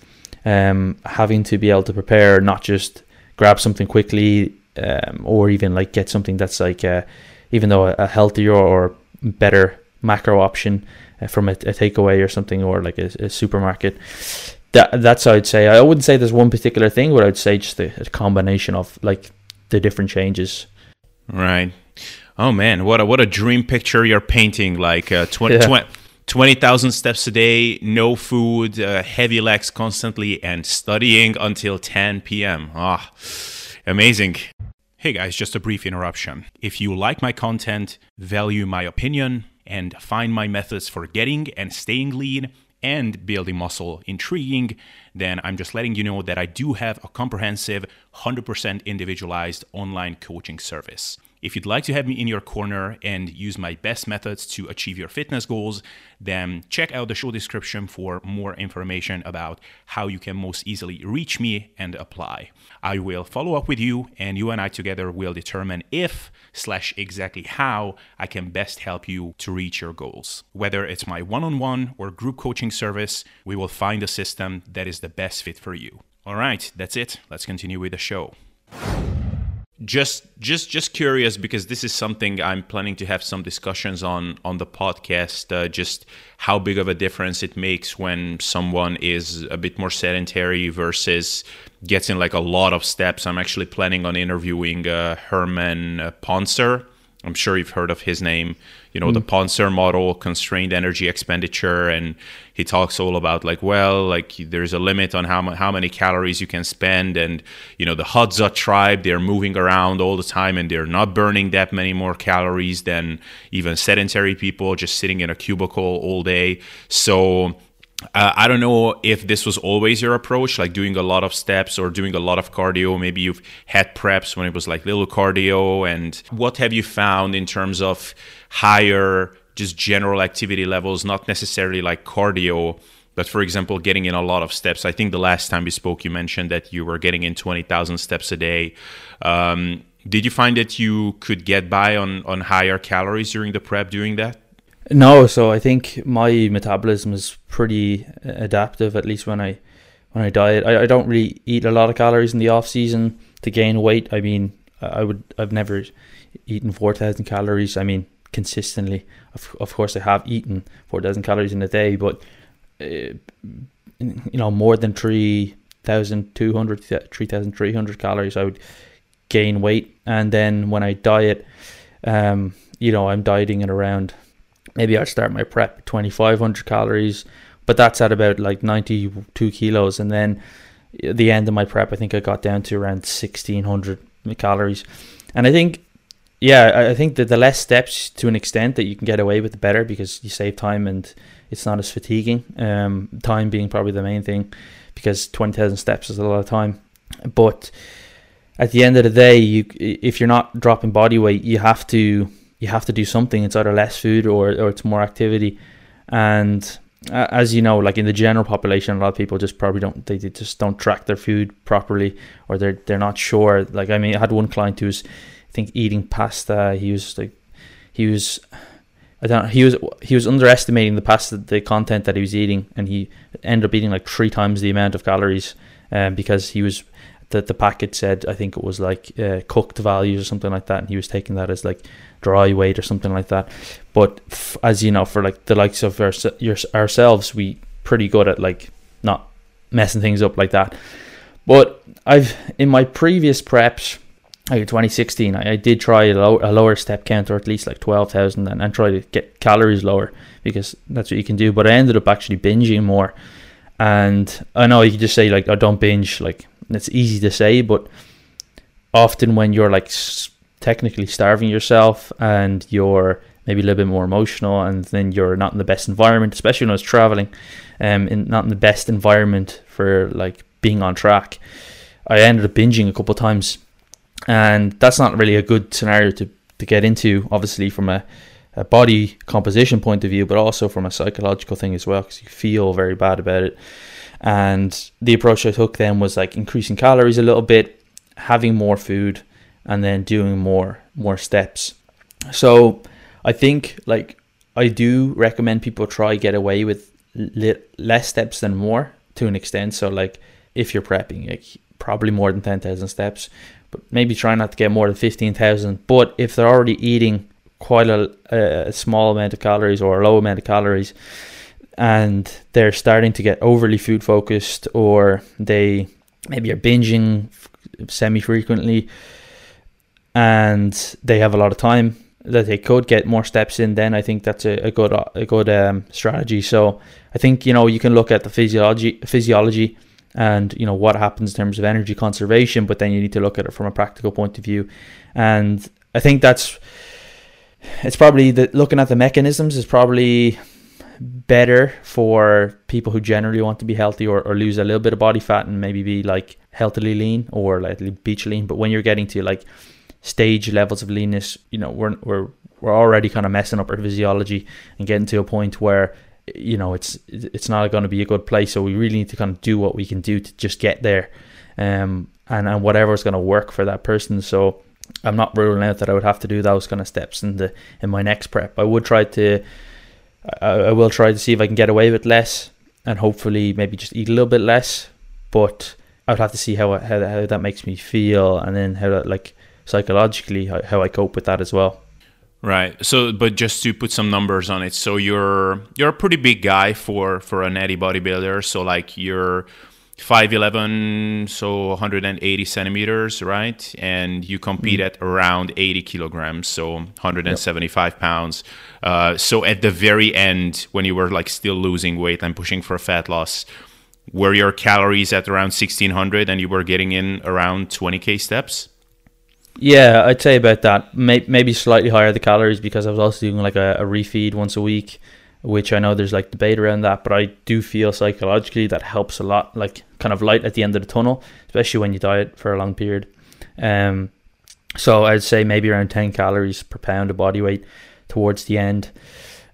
um, having to be able to prepare, not just grab something quickly, um, or even like get something that's like, uh, even though a, healthier or better macro option uh, from a, a, takeaway or something, or like a, a, supermarket. That that's how I'd say. I wouldn't say there's one particular thing, but I'd say just a, a combination of like the different changes. Right. Oh man, what a what a dream picture you're painting! Like uh, 20, yeah. 20 20,000 steps a day, no food, uh, heavy legs constantly, and studying until 10 p.m. Ah, amazing. Hey guys, just a brief interruption. If you like my content, value my opinion, and find my methods for getting and staying lean and building muscle intriguing, then I'm just letting you know that I do have a comprehensive, 100% individualized online coaching service. If you'd like to have me in your corner and use my best methods to achieve your fitness goals, then check out the show description for more information about how you can most easily reach me and apply. I will follow up with you, and you and I together will determine if slash exactly how I can best help you to reach your goals. Whether it's my one-on-one or group coaching service, we will find a system that is the best fit for you. All right, that's it. Let's continue with the show just just just curious because this is something i'm planning to have some discussions on on the podcast uh, just how big of a difference it makes when someone is a bit more sedentary versus gets in like a lot of steps. I'm actually planning on interviewing uh, herman Pontzer I'm sure you've heard of his name, you know, mm. the Pontzer model, constrained energy expenditure. And he talks all about like, well, like there's a limit on how, how many calories you can spend. And, you know, the Hadza tribe, they're moving around all the time and they're not burning that many more calories than even sedentary people just sitting in a cubicle all day. So uh, I don't know if this was always your approach, like doing a lot of steps or doing a lot of cardio. Maybe you've had preps when it was like little cardio. And what have you found in terms of higher, just general activity levels, not necessarily like cardio, but for example, getting in a lot of steps? I think the last time we spoke, you mentioned that you were getting in 20,000 steps a day. Um, did you find that you could get by on, on higher calories during the prep doing that? No, so I think my metabolism is pretty adaptive. At least when I when I diet, I, I don't really eat a lot of calories in the off season to gain weight. I mean, I would I've never eaten four thousand calories. I mean, consistently. Of of course, I have eaten four thousand calories in a day, but uh, you know more than three thousand two hundred, three thousand three hundred calories, I would gain weight. And then when I diet, um, you know, I'm dieting at around maybe I'd start my prep 2500 calories, but that's at about like 92 kilos. And then at the end of my prep, I think I got down to around 1600 calories. And I think, yeah, I think that the less steps to an extent that you can get away with, the better because you save time and it's not as fatiguing. Um, time being probably the main thing because 20,000 steps is a lot of time. But at the end of the day, you if you're not dropping body weight, you have to you have to do something. It's either less food or, or it's more activity. And uh, as you know, like in the general population, a lot of people just probably don't they, they just don't track their food properly, or they're they're not sure. Like I mean, I had one client who was, I think, eating pasta. He was like, he was. I don't know, he was he was underestimating the pasta the content that he was eating and he ended up eating like three times the amount of calories um, because he was that the packet said I think it was like uh, cooked values or something like that and he was taking that as like dry weight or something like that. But f- as you know, for like the likes of our, your, ourselves, we pretty good at like not messing things up like that. But I've in my previous preps, like 2016, I, I did try a, low, a, lower step count or at least like 12,000 and, and try to get calories lower because that's what you can do. But I ended up actually binging more. And I know you just say like, I oh, don't binge. Like it's easy to say, but often when you're like technically starving yourself and you're maybe a little bit more emotional and then you're not in the best environment, especially when I was traveling, um, in not in the best environment for like being on track. I ended up binging a couple times, and that's not really a good scenario to, to get into, obviously from a, a body composition point of view, but also from a psychological thing as well, because you feel very bad about it. And the approach I took then was like increasing calories a little bit, having more food, and then doing more more steps. So I think like I do recommend people try get away with li- less steps than more to an extent. So like if you're prepping, like probably more than ten thousand steps, but maybe try not to get more than fifteen thousand. But if they're already eating quite a, a small amount of calories or a low amount of calories, and they're starting to get overly food focused, or they maybe are binging semi frequently and they have a lot of time that they could get more steps in, then I think that's a, a good a good um, strategy. So I think you know you can look at the physiology physiology and you know what happens in terms of energy conservation, but then you need to look at it from a practical point of view. And I think that's it's probably the looking at the mechanisms is probably better for people who generally want to be healthy or, or lose a little bit of body fat and maybe be like healthily lean or like beach lean. But when you're getting to like stage levels of leanness, you know, we're we're we're already kind of messing up our physiology and getting to a point where you know it's it's not going to be a good place. So we really need to kind of do what we can do to just get there, um, and and whatever's going to work for that person. So I'm not ruling out that I would have to do those kind of steps in the in my next prep. I would try to, I, I will try to see if I can get away with less, and hopefully maybe just eat a little bit less. But I would have to see how how, how that makes me feel, and then how that like psychologically how, how I cope with that as well. Right. So, but just to put some numbers on it, so you're you're a pretty big guy for for an natty bodybuilder. So, like you're five eleven, so 180 centimeters, right? And you compete mm. at around 80 kilograms, so 175 yep. pounds. Uh, so, at the very end, when you were like still losing weight and pushing for fat loss, were your calories at around 1600, and you were getting in around 20k steps? Yeah, I'd say about that. Maybe slightly higher the calories because I was also doing like a, a refeed once a week, which I know there's like debate around that, but I do feel psychologically that helps a lot, like kind of light at the end of the tunnel, especially when you diet for a long period. Um, so I'd say maybe around 10 calories per pound of body weight towards the end.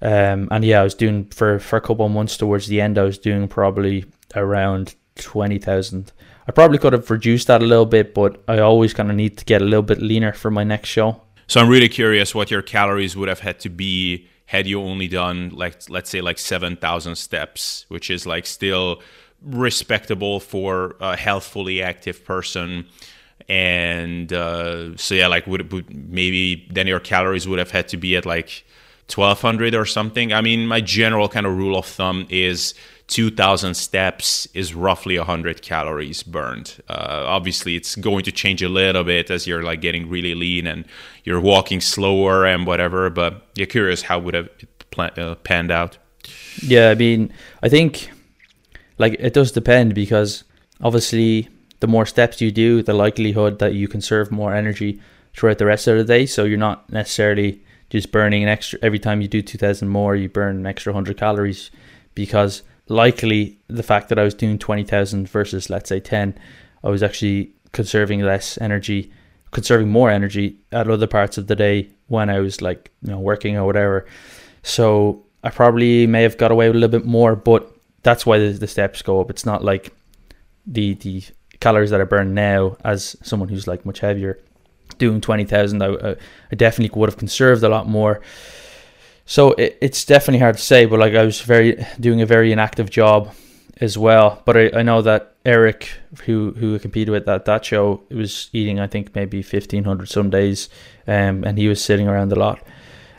Um, and yeah, I was doing for, for a couple of months towards the end, I was doing probably around 20,000. I probably could have reduced that a little bit, but I always kind of need to get a little bit leaner for my next show. So I'm really curious what your calories would have had to be had you only done like let's say like 7,000 steps, which is like still respectable for a healthfully active person. And uh, so yeah, like would, would maybe then your calories would have had to be at like 1200 or something. I mean, my general kind of rule of thumb is 2000 steps is roughly 100 calories burned. Uh, obviously, it's going to change a little bit as you're like getting really lean and you're walking slower and whatever. But you're curious how would have it uh, panned out? Yeah, I mean, I think like it does depend because obviously the more steps you do, the likelihood that you conserve more energy throughout the rest of the day. So you're not necessarily just burning an extra every time you do 2000 more, you burn an extra 100 calories because likely the fact that I was doing 20,000 versus let's say 10, I was actually conserving less energy, conserving more energy at other parts of the day when I was like, you know, working or whatever. So I probably may have got away with a little bit more, but that's why the, the steps go up. It's not like the the calories that I burn now as someone who's like much heavier doing 20,000 I, I definitely would have conserved a lot more so it, it's definitely hard to say, but like I was very doing a very inactive job as well. But I, I know that Eric, who who competed with at that show, was eating I think maybe fifteen hundred some days, um, and he was sitting around a lot,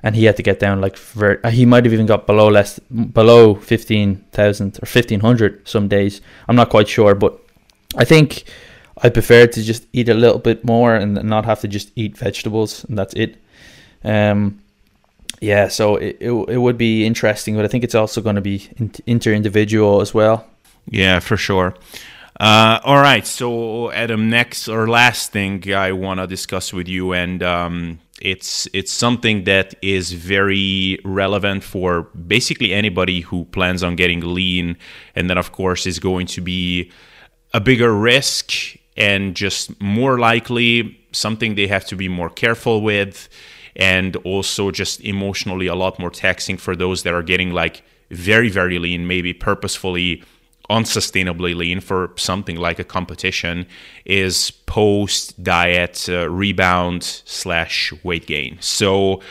and he had to get down like very, uh, he might have even got below less below fifteen thousand or fifteen hundred some days. I'm not quite sure, but I think I prefer to just eat a little bit more and not have to just eat vegetables, and that's it. Um, yeah, so it, it, it would be interesting, but I think it's also going to be inter individual as well. Yeah, for sure. Uh, all right, so Adam, next or last thing I want to discuss with you, and um, it's it's something that is very relevant for basically anybody who plans on getting lean, and then of course is going to be a bigger risk and just more likely something they have to be more careful with and also just emotionally a lot more taxing for those that are getting like very very lean maybe purposefully unsustainably lean for something like a competition is post diet uh, rebound slash weight gain. So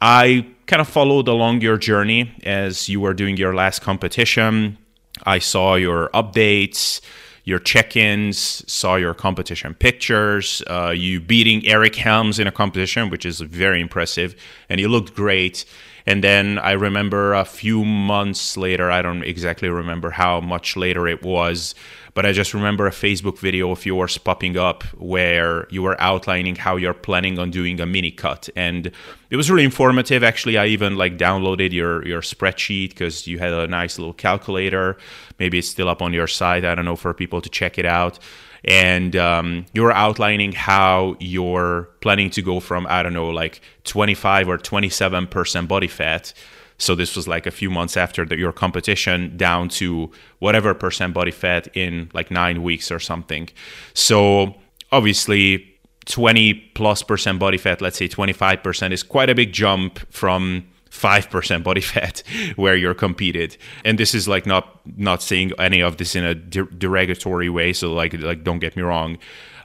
i kind of followed along your journey as you were doing your last competition. I saw your updates your check-ins, saw your competition pictures, uh, you beating Eric Helms in a competition, which is very impressive, and you looked great. And then I remember a few months later, I don't exactly remember how much later it was, but I just remember a Facebook video of yours popping up where you were outlining how you're planning on doing a mini cut. And it was really informative. Actually, I even like downloaded your, your spreadsheet because you had a nice little calculator. Maybe it's still up on your site. I don't know for people to check it out and um, you're outlining how you're planning to go from I don't know like 25 or 27 percent body fat. So this was like a few months after the, your competition down to whatever percent body fat in like nine weeks or something. So obviously 20 plus percent body fat, let's say 25 percent is quite a big jump from 5% body fat where you're competed and this is like not not saying any of this in a de- derogatory way so like like don't get me wrong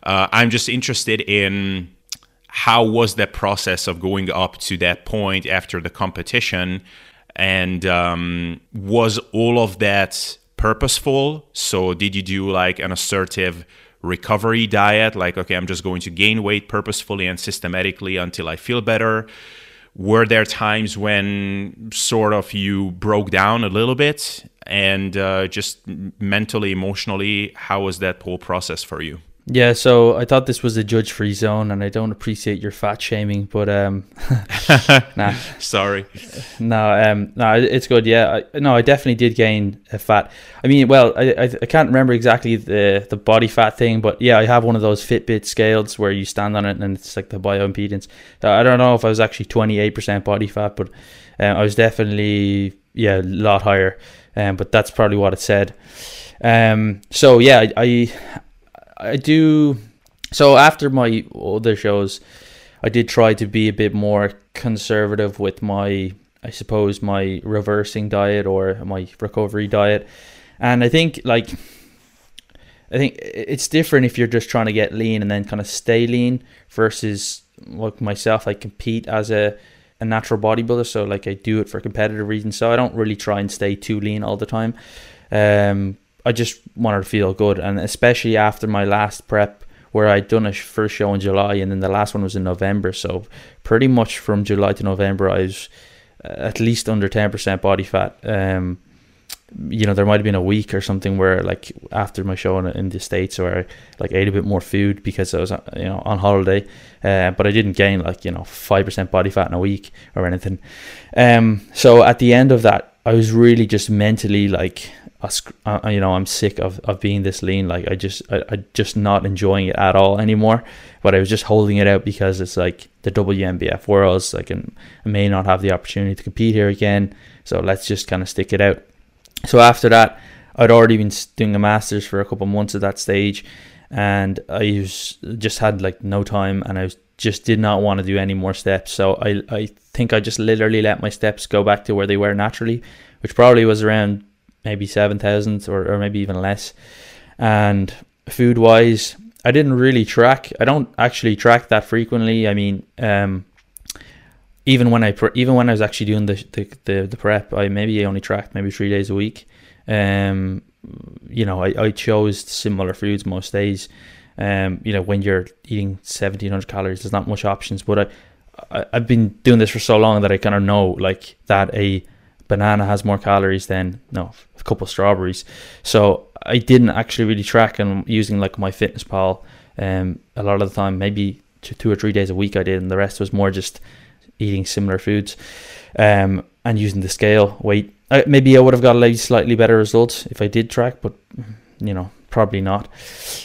uh, i'm just interested in how was that process of going up to that point after the competition? And um, was all of that purposeful? So did you do like an assertive recovery diet? Like okay i'm just going to gain weight purposefully and systematically until i feel better. Were there times when sort of you broke down a little bit? And uh, just mentally emotionally how was that whole process for you yeah, so I thought this was a judge-free zone, and I don't appreciate your fat shaming, but um, nah, sorry, no, um, no, it's good. Yeah, I, no, I definitely did gain a fat. I mean, well, I, I, I can't remember exactly the the body fat thing, but yeah, I have one of those Fitbit scales where you stand on it and it's like the bioimpedance. I don't know if I was actually twenty eight percent body fat, but um, I was definitely yeah, a lot higher. Um, but that's probably what it said. Um, so yeah, I, I, I do. So after my other shows, I did try to be a bit more conservative with my, I suppose, my reversing diet or my recovery diet, and I think like. I think it's different if you're just trying to get lean and then kind of stay lean versus like myself. I compete as a a natural bodybuilder, so like I do it for competitive reasons. So I don't really try and stay too lean all the time. Um, I just wanted to feel good, and especially after my last prep, where I'd done a first show in July, and then the last one was in November. So pretty much from July to November, I was uh, at least under ten percent body fat. Um, you know, there might have been a week or something where, like, after my show in, in the states, where I like ate a bit more food because I was, you know, on holiday, uh, but I didn't gain like you know five percent body fat in a week or anything. Um, so at the end of that, I was really just mentally like, uh, you know, I'm sick of, of being this lean. Like I just, I, I just not enjoying it at all anymore. But I was just holding it out because it's like the WNBF Worlds. Like, and I may not have the opportunity to compete here again. So let's just kind of stick it out. So after that, I'd already been doing a master's for a couple months at that stage, and I was just had like no time, and I was just did not want to do any more steps. So I I think I just literally let my steps go back to where they were naturally, which probably was around maybe seven thousand or or maybe even less. And food wise, I didn't really track. I don't actually track that frequently. I mean, um, even when I even when I was actually doing the, the the, the, prep, I maybe only tracked maybe three days a week. Um, you know, I, I chose similar foods most days. Um, you know, when you're eating seventeen hundred calories, there's not much options. But I, I I've been doing this for so long that I kind of know like that a banana has more calories than no a couple of strawberries. So I didn't actually really track and using like MyFitnessPal. Um, a lot of the time, maybe two, two or three days a week, I did, and the rest was more just eating similar foods um, and using the scale weight. Uh, maybe I would have got a slightly better results if I did track, but you know, probably not.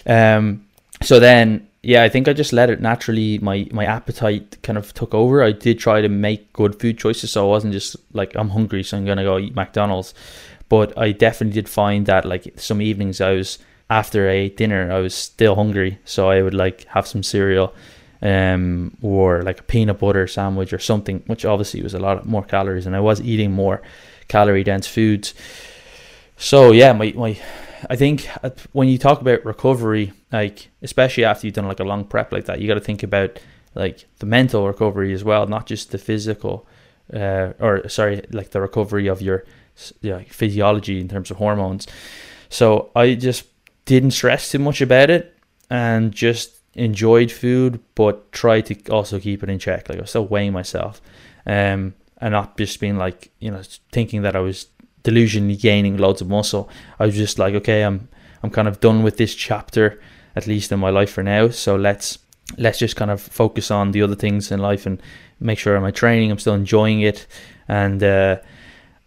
Um, so then, yeah, I think I just let it naturally. My my appetite kind of took over. I did try to make good food choices, so I wasn't just like I'm hungry, so I'm gonna go eat McDonald's. But I definitely did find that like some evenings I was after ate dinner, I was still hungry, so I would like have some cereal um, or like a peanut butter sandwich or something, which obviously was a lot more calories, and I was eating more calorie dense foods. So yeah, my my, I think when you talk about recovery, like especially after you've done like a long prep like that, you got to think about like the mental recovery as well, not just the physical, uh, or sorry, like the recovery of your yeah, physiology in terms of hormones. So I just didn't stress too much about it and just enjoyed food, but tried to also keep it in check. Like I was still weighing myself, um, and not just being like you know thinking that I was delusionally gaining loads of muscle. I was just like, okay, I'm I'm kind of done with this chapter, at least in my life for now. So let's let's just kind of focus on the other things in life and make sure my training, I'm still enjoying it, and. Uh,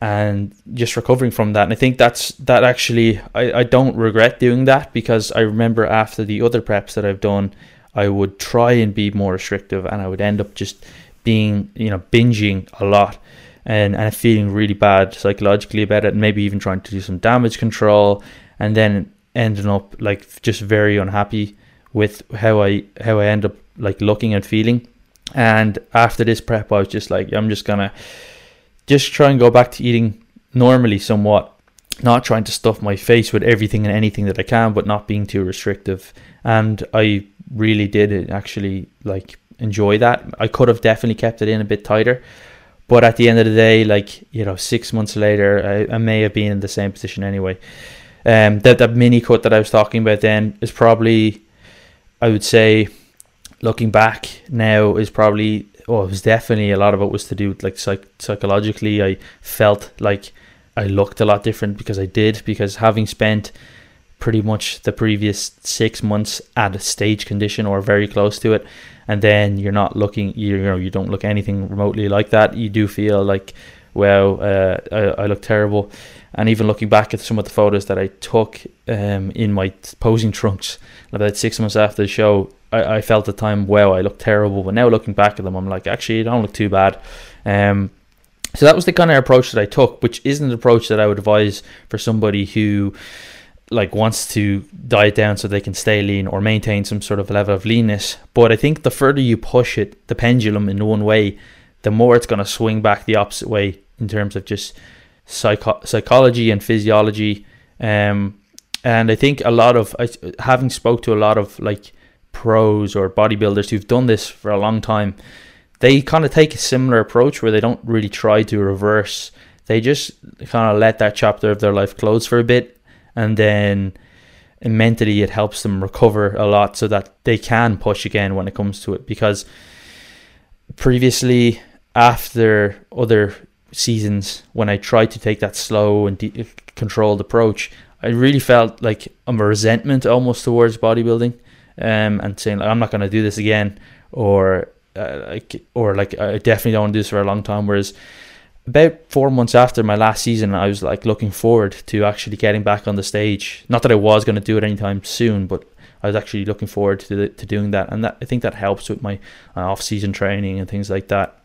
and just recovering from that. And I think that's that actually I, I don't regret doing that because I remember after the other preps that I've done, I would try and be more restrictive and I would end up just being, you know, binging a lot and, and feeling really bad psychologically about it and maybe even trying to do some damage control and then ending up like just very unhappy with how I how I end up like looking and feeling. And after this prep I was just like I'm just gonna just try and go back to eating normally somewhat not trying to stuff my face with everything and anything that I can, but not being too restrictive. And I really did actually like enjoy that. I could have definitely kept it in a bit tighter, but at the end of the day, like you know, six months later, I, I may have been in the same position anyway. Um, that that mini cut that I was talking about then is probably, I would say, looking back now, is probably oh, it was definitely a lot of it was to do with like psych- psychologically. I felt like I looked a lot different because I did because having spent pretty much the previous six months at a stage condition or very close to it, and then you're not looking, you know, you don't look anything remotely like that. You do feel like, wow, uh, I, I look terrible. And even looking back at some of the photos that I took um, in my posing trunks about six months after the show, I, I felt at the time, wow, I look terrible. But now looking back at them, I'm like, actually, I don't look too bad. Um, So that was the kind of approach that I took, which isn't an approach that I would advise for somebody who like wants to diet down so they can stay lean or maintain some sort of level of leanness. But I think the further you push it, the pendulum in one way, the more it's going to swing back the opposite way in terms of just psycho- psychology and physiology. Um, and I think a lot of I, having spoke to a lot of like pros or bodybuilders who've done this for a long time, they kind of take a similar approach where they don't really try to reverse. They just kind of let that chapter of their life close for a bit and then mentally it helps them recover a lot so that they can push again when it comes to it because previously after other seasons when I tried to take that slow and de- controlled approach I really felt like a resentment almost towards bodybuilding um, and saying like, I'm not going to do this again or uh, like or like I definitely don't want to do this for a long time whereas about four months after my last season, I was like looking forward to actually getting back on the stage. Not that I was going to do it anytime soon, but I was actually looking forward to the, to doing that, and that I think that helps with my uh, off season training and things like that.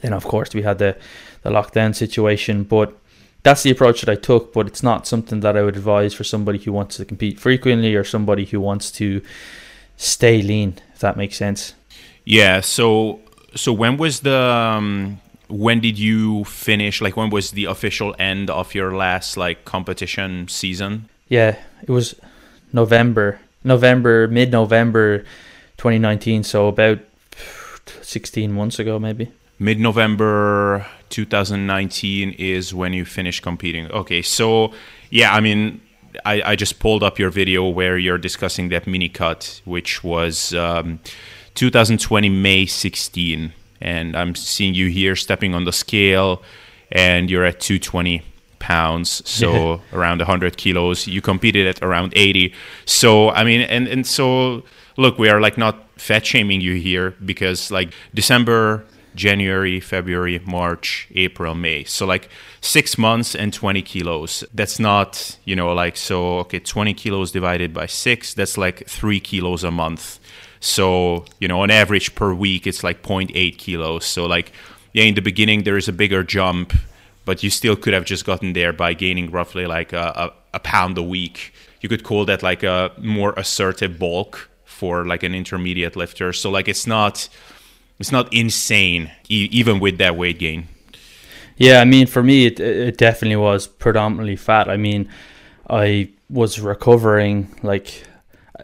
Then of course we had the the lockdown situation, but that's the approach that I took. But it's not something that I would advise for somebody who wants to compete frequently or somebody who wants to stay lean. If that makes sense. Yeah. So so when was the um, when did you finish like when was the official end of your last like competition season yeah it was november november mid-november 2019 so about 16 months ago maybe mid-november 2019 is when you finish competing okay so yeah i mean I, I just pulled up your video where you're discussing that mini cut which was um, 2020 may 16 and I'm seeing you here stepping on the scale, and you're at 220 pounds, so around 100 kilos. You competed at around 80. So I mean, and and so look, we are like not fat shaming you here because like December. January, February, March, April, May. So like six months and 20 kilos. That's not, you know, like, so, okay, 20 kilos divided by six, that's like three kilos a month. So, you know, on average per week, it's like 0.8 kilos. So, like, yeah, in the beginning, there is a bigger jump, but you still could have just gotten there by gaining roughly like a, a, a pound a week. You could call that like a more assertive bulk for like an intermediate lifter. So, like, it's not. It's not insane, e- even with that weight gain. Yeah, I mean, for me, it, it definitely was predominantly fat. I mean, I was recovering like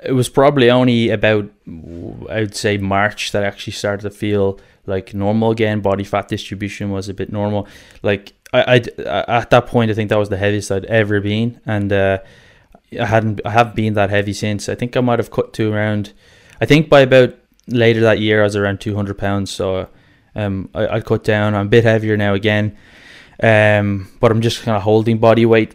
it was probably only about I would say March that I actually started to feel like normal again. Body fat distribution was a bit normal. Like I, I at that point, I think that was the heaviest I'd ever been, and uh, I hadn't I haven't been that heavy since. I think I might have cut to around. I think by about later that year, I was around two hundred pounds. So um, I, I cut down. I'm a bit heavier now again, um, but I'm just kind of holding body weight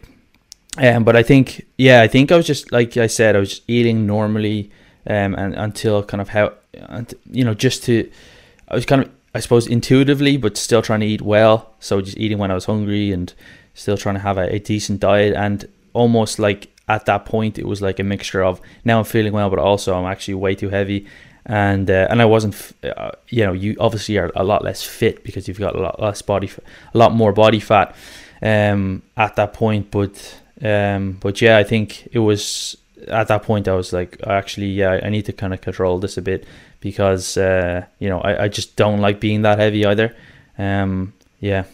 um, but I think, yeah, I think I was just like I said, I was eating normally, um, and until kind of how, you know, just to, I was kind of, I suppose, intuitively, but still trying to eat well. So just eating when I was hungry and still trying to have a, a decent diet, and almost like at that point, it was like a mixture of now I'm feeling well, but also I'm actually way too heavy, and uh, and I wasn't, uh, you know, you obviously are a lot less fit because you've got a lot less body, a lot more body fat, um, at that point, but um, but yeah, I think it was at that point I was like, actually, yeah, I need to kind of control this a bit because uh, you know I, I just don't like being that heavy either. Um, yeah.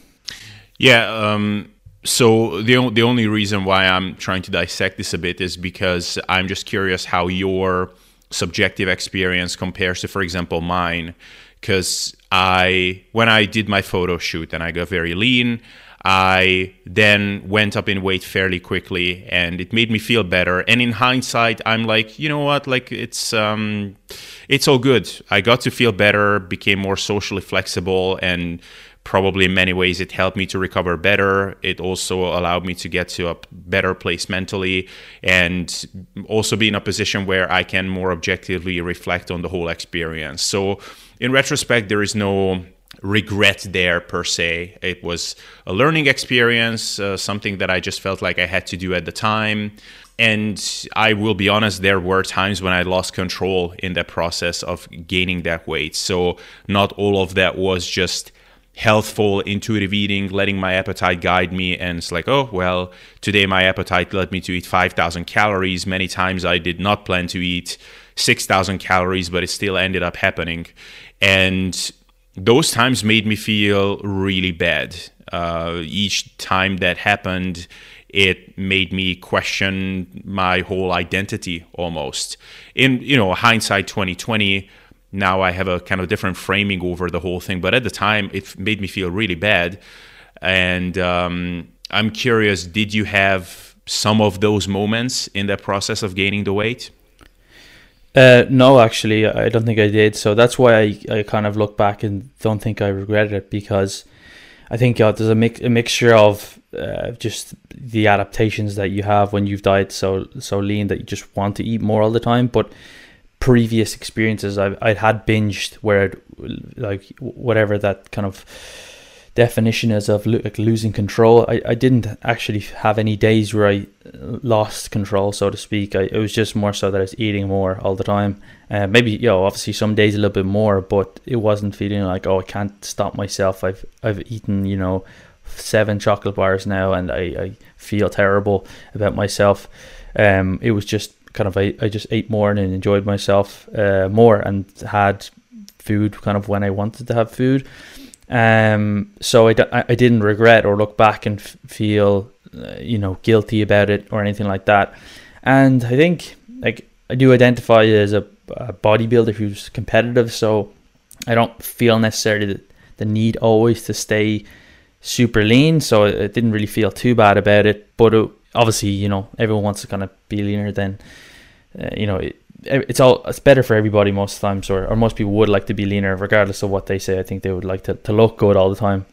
Yeah. Um, so the the only reason why I'm trying to dissect this a bit is because I'm just curious how your subjective experience compares to, for example, mine. Because I when I did my photo shoot and I got very lean. I then went up in weight fairly quickly and it made me feel better. And in hindsight, I'm like, you know what? Like it's um it's all good. I got to feel better, became more socially flexible and probably in many ways it helped me to recover better. It also allowed me to get to a better place mentally and also be in a position where I can more objectively reflect on the whole experience. So in retrospect, there is no regret there per se. It was a learning experience, uh, something that I just felt like I had to do at the time. And I will be honest, there were times when I lost control in that process of gaining that weight. So not all of that was just healthful, intuitive eating, letting my appetite guide me. And it's like, oh, well, today my appetite led me to eat 5,000 calories. Many times I did not plan to eat 6,000 calories, but it still ended up happening. And those times made me feel really bad. Uh, each time that happened, it made me question my whole identity almost. In you know hindsight 2020, now I have a kind of different framing over the whole thing. But at the time, it made me feel really bad. And um, I'm curious, did you have some of those moments in the process of gaining the weight? Uh, no, actually, I don't think I did. So that's why I, I kind of look back and don't think I regretted it because I think uh, there's a, mix, a mixture of uh, just the adaptations that you have when you've died so so lean that you just want to eat more all the time, but previous experiences I've I'd had binged where I'd, like whatever that kind of definition is of lo- like losing control. I, I didn't actually have any days where I lost control, so to speak. I, it was just more so that I was eating more all the time. Uh, maybe you know, obviously some days a little bit more, but it wasn't feeling like oh I can't stop myself. I've I've eaten you know seven chocolate bars now, and I, I feel terrible about myself. Um, it was just kind of I, I just ate more and enjoyed myself uh, more and had food kind of when I wanted to have food. Um, so I, I didn't regret or look back and f- feel uh, you know guilty about it or anything like that. And I think like I do identify as a, a bodybuilder who's competitive, so I don't feel necessarily the, the need always to stay super lean. So it didn't really feel too bad about it, but it, obviously, you know, everyone wants to kind of be leaner than, uh, you know, it, it's all it's better for everybody most times, or, or most people would like to be leaner, regardless of what they say. I think they would like to, to look good all the time.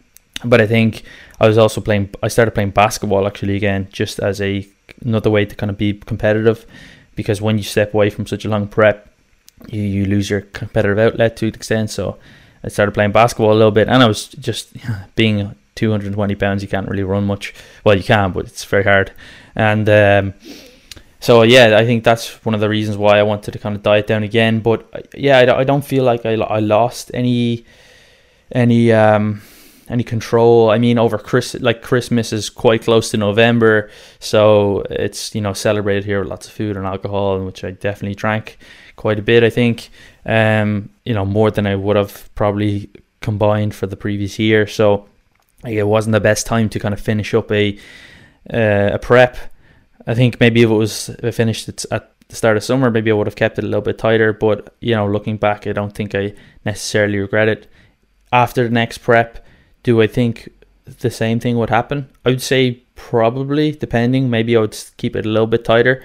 But I think I was also playing. I started playing basketball actually again, just as a another way to kind of be competitive, because when you step away from such a long prep, you, you lose your competitive outlet to an extent. So I started playing basketball a little bit, and I was just being 220 pounds, you can't really run much. Well, you can, but it's very hard. And um, so, yeah, I think that's one of the reasons why I wanted to kind of diet down again. But uh, yeah, I, I don't feel like I, I lost any any um, any control. I mean, over Chris, like Christmas is quite close to November, so it's you know celebrated here with lots of food and alcohol, which I definitely drank quite a bit. I think, um, you know, more than I would have probably combined for the previous year. So it wasn't the best time to kind of finish up a uh, a prep. I think maybe if it was if I finished it at the start of summer, maybe I would have kept it a little bit tighter. But you know, looking back, I don't think I necessarily regret it. After the next prep, do I think the same thing would happen? I would say probably, depending. Maybe I would keep it a little bit tighter.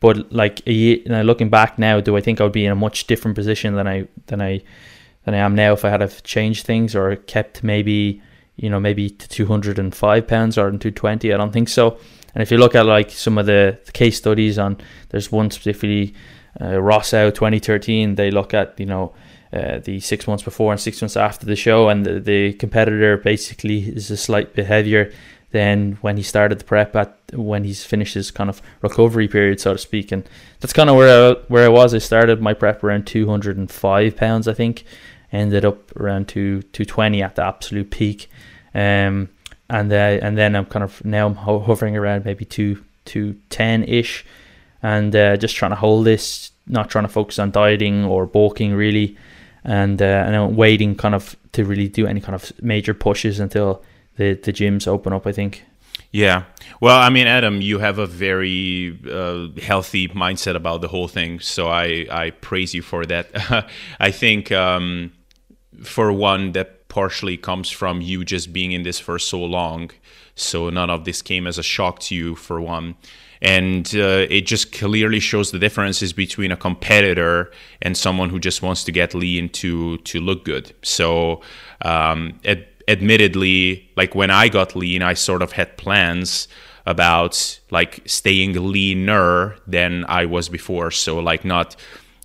But like year, looking back now, do I think I would be in a much different position than I than I than I am now if I had have changed things or kept maybe you know, maybe to 205 pounds or 220. I don't think so. And if you look at like some of the, the case studies on, there's one specifically, uh, Rossow 2013. They look at you know uh, the six months before and six months after the show, and the, the competitor basically is a slight bit heavier than when he started the prep at when he's finished his kind of recovery period, so to speak. And that's kind of where I, where I was. I started my prep around 205 pounds, I think, ended up around to 220 at the absolute peak. Um, and uh, and then I'm kind of now I'm hovering around maybe two two ten ish, and uh, just trying to hold this, not trying to focus on dieting or bulking really, and uh, and I'm waiting kind of to really do any kind of major pushes until the the gyms open up. I think. Yeah. Well, I mean, Adam, you have a very uh, healthy mindset about the whole thing. So I, I praise you for that. I think, um, for one, that partially comes from you just being in this for so long. So none of this came as a shock to you, for one. And uh, it just clearly shows the differences between a competitor and someone who just wants to get lean to to look good. So, um, ad- admittedly, like when I got lean, I sort of had plans about like staying leaner than I was before. So like not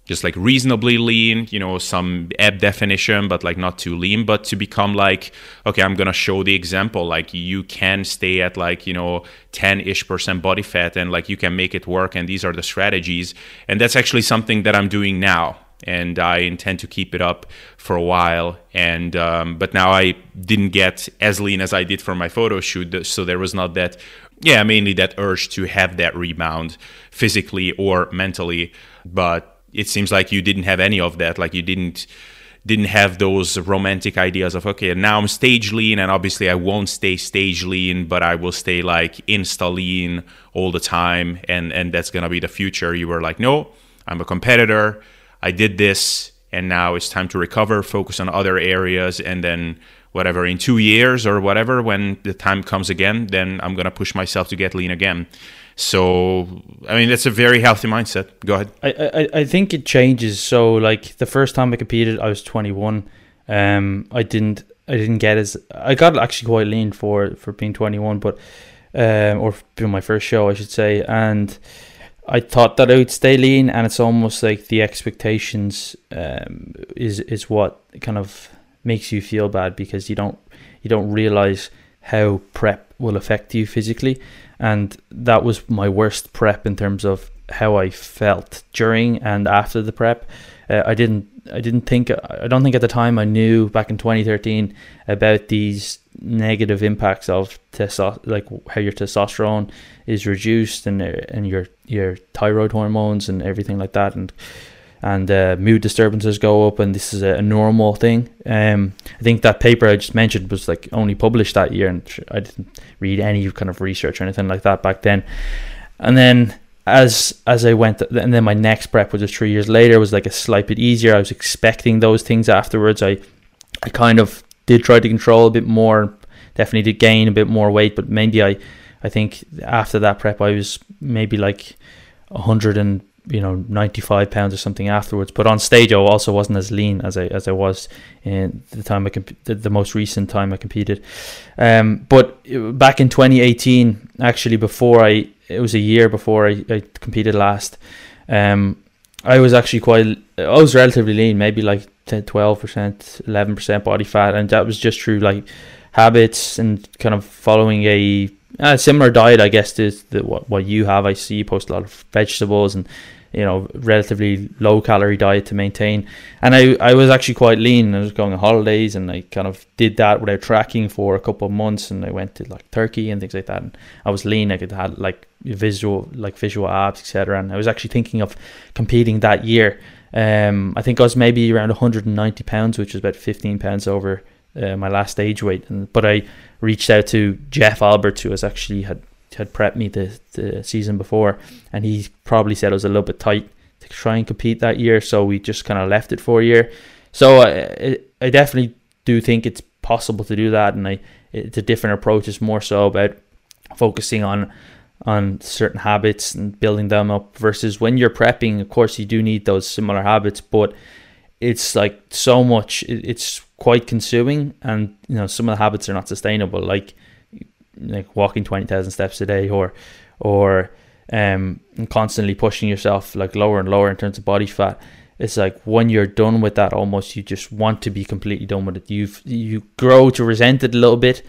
just like reasonably lean, you know, some ab definition, but like not too lean, but to become like, okay, I'm gonna show the example. Like you can stay at like, you know, 10 ish percent body fat and like you can make it work. And these are the strategies. And that's actually something that I'm doing now. and I intend to keep it up for a while. And um, but now I didn't get as lean as I did for my photo shoot, so there was not that. Yeah, mainly that urge to have that rebound physically or mentally. But it seems like you didn't have any of that. Like you didn't didn't have those romantic ideas of okay now i'm stage lean and obviously i won't stay stage lean but i will stay like insta lean all the time and and that's gonna be the future you were like no i'm a competitor i did this and now it's time to recover focus on other areas and then whatever in two years or whatever when the time comes again then i'm gonna push myself to get lean again so, I mean, that's a very healthy mindset. Go ahead. I, I, I think it changes. So, like the first time I competed, I was 21. Um, I didn't I didn't get as I got actually quite lean for for being 21, but um, or being my first show, I should say, and I thought that I would stay lean, and it's almost like the expectations um, is is what kind of makes you feel bad because you don't you don't realize how prep will affect you physically and that was my worst prep in terms of how I felt during and after the prep. Uh, I didn't I didn't think I don't think at the time I knew back in 2013 about these negative impacts of testo- like how your testosterone is reduced and and your your thyroid hormones and everything like that and and uh, mood disturbances go up, and this is a, normal thing. Um, I think that paper I just mentioned was like only published that year, and I didn't read any kind of research or anything like that back then. And then as as I went, and then my next prep, which was three years later, was like a slight bit easier. I was expecting those things afterwards. I I kind of did try to control a bit more. Definitely did gain a bit more weight, but maybe I I think after that prep, I was maybe like 100 and you know 95 pounds or something afterwards. But on stage I also wasn't as lean as I as I was in the time I comp- the, the most recent time I competed. Um, but back in 2018 actually before I it was a year before I, I competed last um, I was actually quite I was relatively lean maybe like 10, 12% 11% body fat. And that was just through like habits and kind of following a a similar diet, I guess, to what what you have. I see you post a lot of vegetables and you know relatively low calorie diet to maintain. And I, I was actually quite lean. I was going on holidays and I kind of did that without tracking for a couple of months and I went to like Turkey and things like that. And I was lean. I could had like visual like visual abs etc and I was actually thinking of competing that year. Um I think I was maybe around 190 pounds which is about 15 pounds over uh, my last stage weight. And but I reached out to Jeff Albert who has actually had had prepped me the, the season before, and he probably said it was a little bit tight to try and compete that year, so we just kind of left it for a year. So uh, I, I definitely do think it's possible to do that, and I it's a different approach. It's more so about focusing on on certain habits and building them up versus when you're prepping. Of course, you do need those similar habits, but it's like so much. It's quite consuming, and you know some of the habits are not sustainable. Like like walking 20,000 steps a day or or um constantly pushing yourself like lower and lower in terms of body fat it's like when you're done with that almost you just want to be completely done with it. You've you grow to resent it a little bit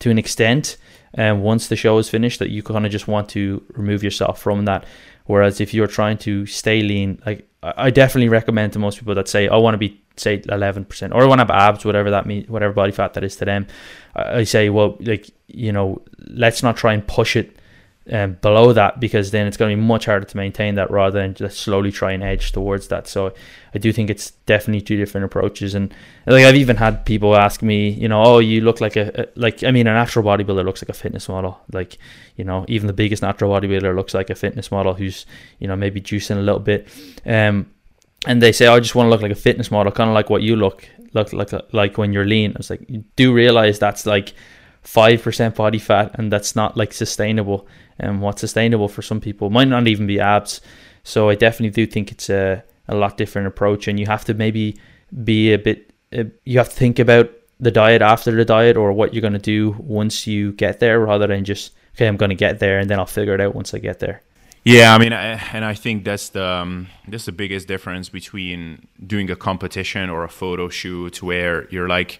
to an extent and once the show is finished that you kind of just want to remove yourself from that. Whereas if you're trying to stay lean like I definitely recommend to most people that say I want to be say 11% or I want to have abs whatever that means whatever body fat that is to them. I say well like you know let's not try and push it um, below that because then it's going to be much harder to maintain that rather than just slowly try and edge towards that. So I do think it's definitely two different approaches. And like I've even had people ask me you know oh you look like a, a like I mean a natural bodybuilder looks like a fitness model. Like you know even the biggest natural bodybuilder looks like a fitness model who's you know maybe juicing a little bit. Um and they say, oh, "I just want to look like a fitness model, kind of like what you look look like like when you're lean." I was like, "You do realize that's like five percent body fat, and that's not like sustainable. And what's sustainable for some people might not even be abs. So I definitely do think it's a a lot different approach, and you have to maybe be a bit. Uh, you have to think about the diet after the diet, or what you're going to do once you get there, rather than just okay, I'm going to get there, and then I'll figure it out once I get there. Yeah, I mean, I, and I think that's the um, that's the biggest difference between doing a competition or a photo shoot where you're like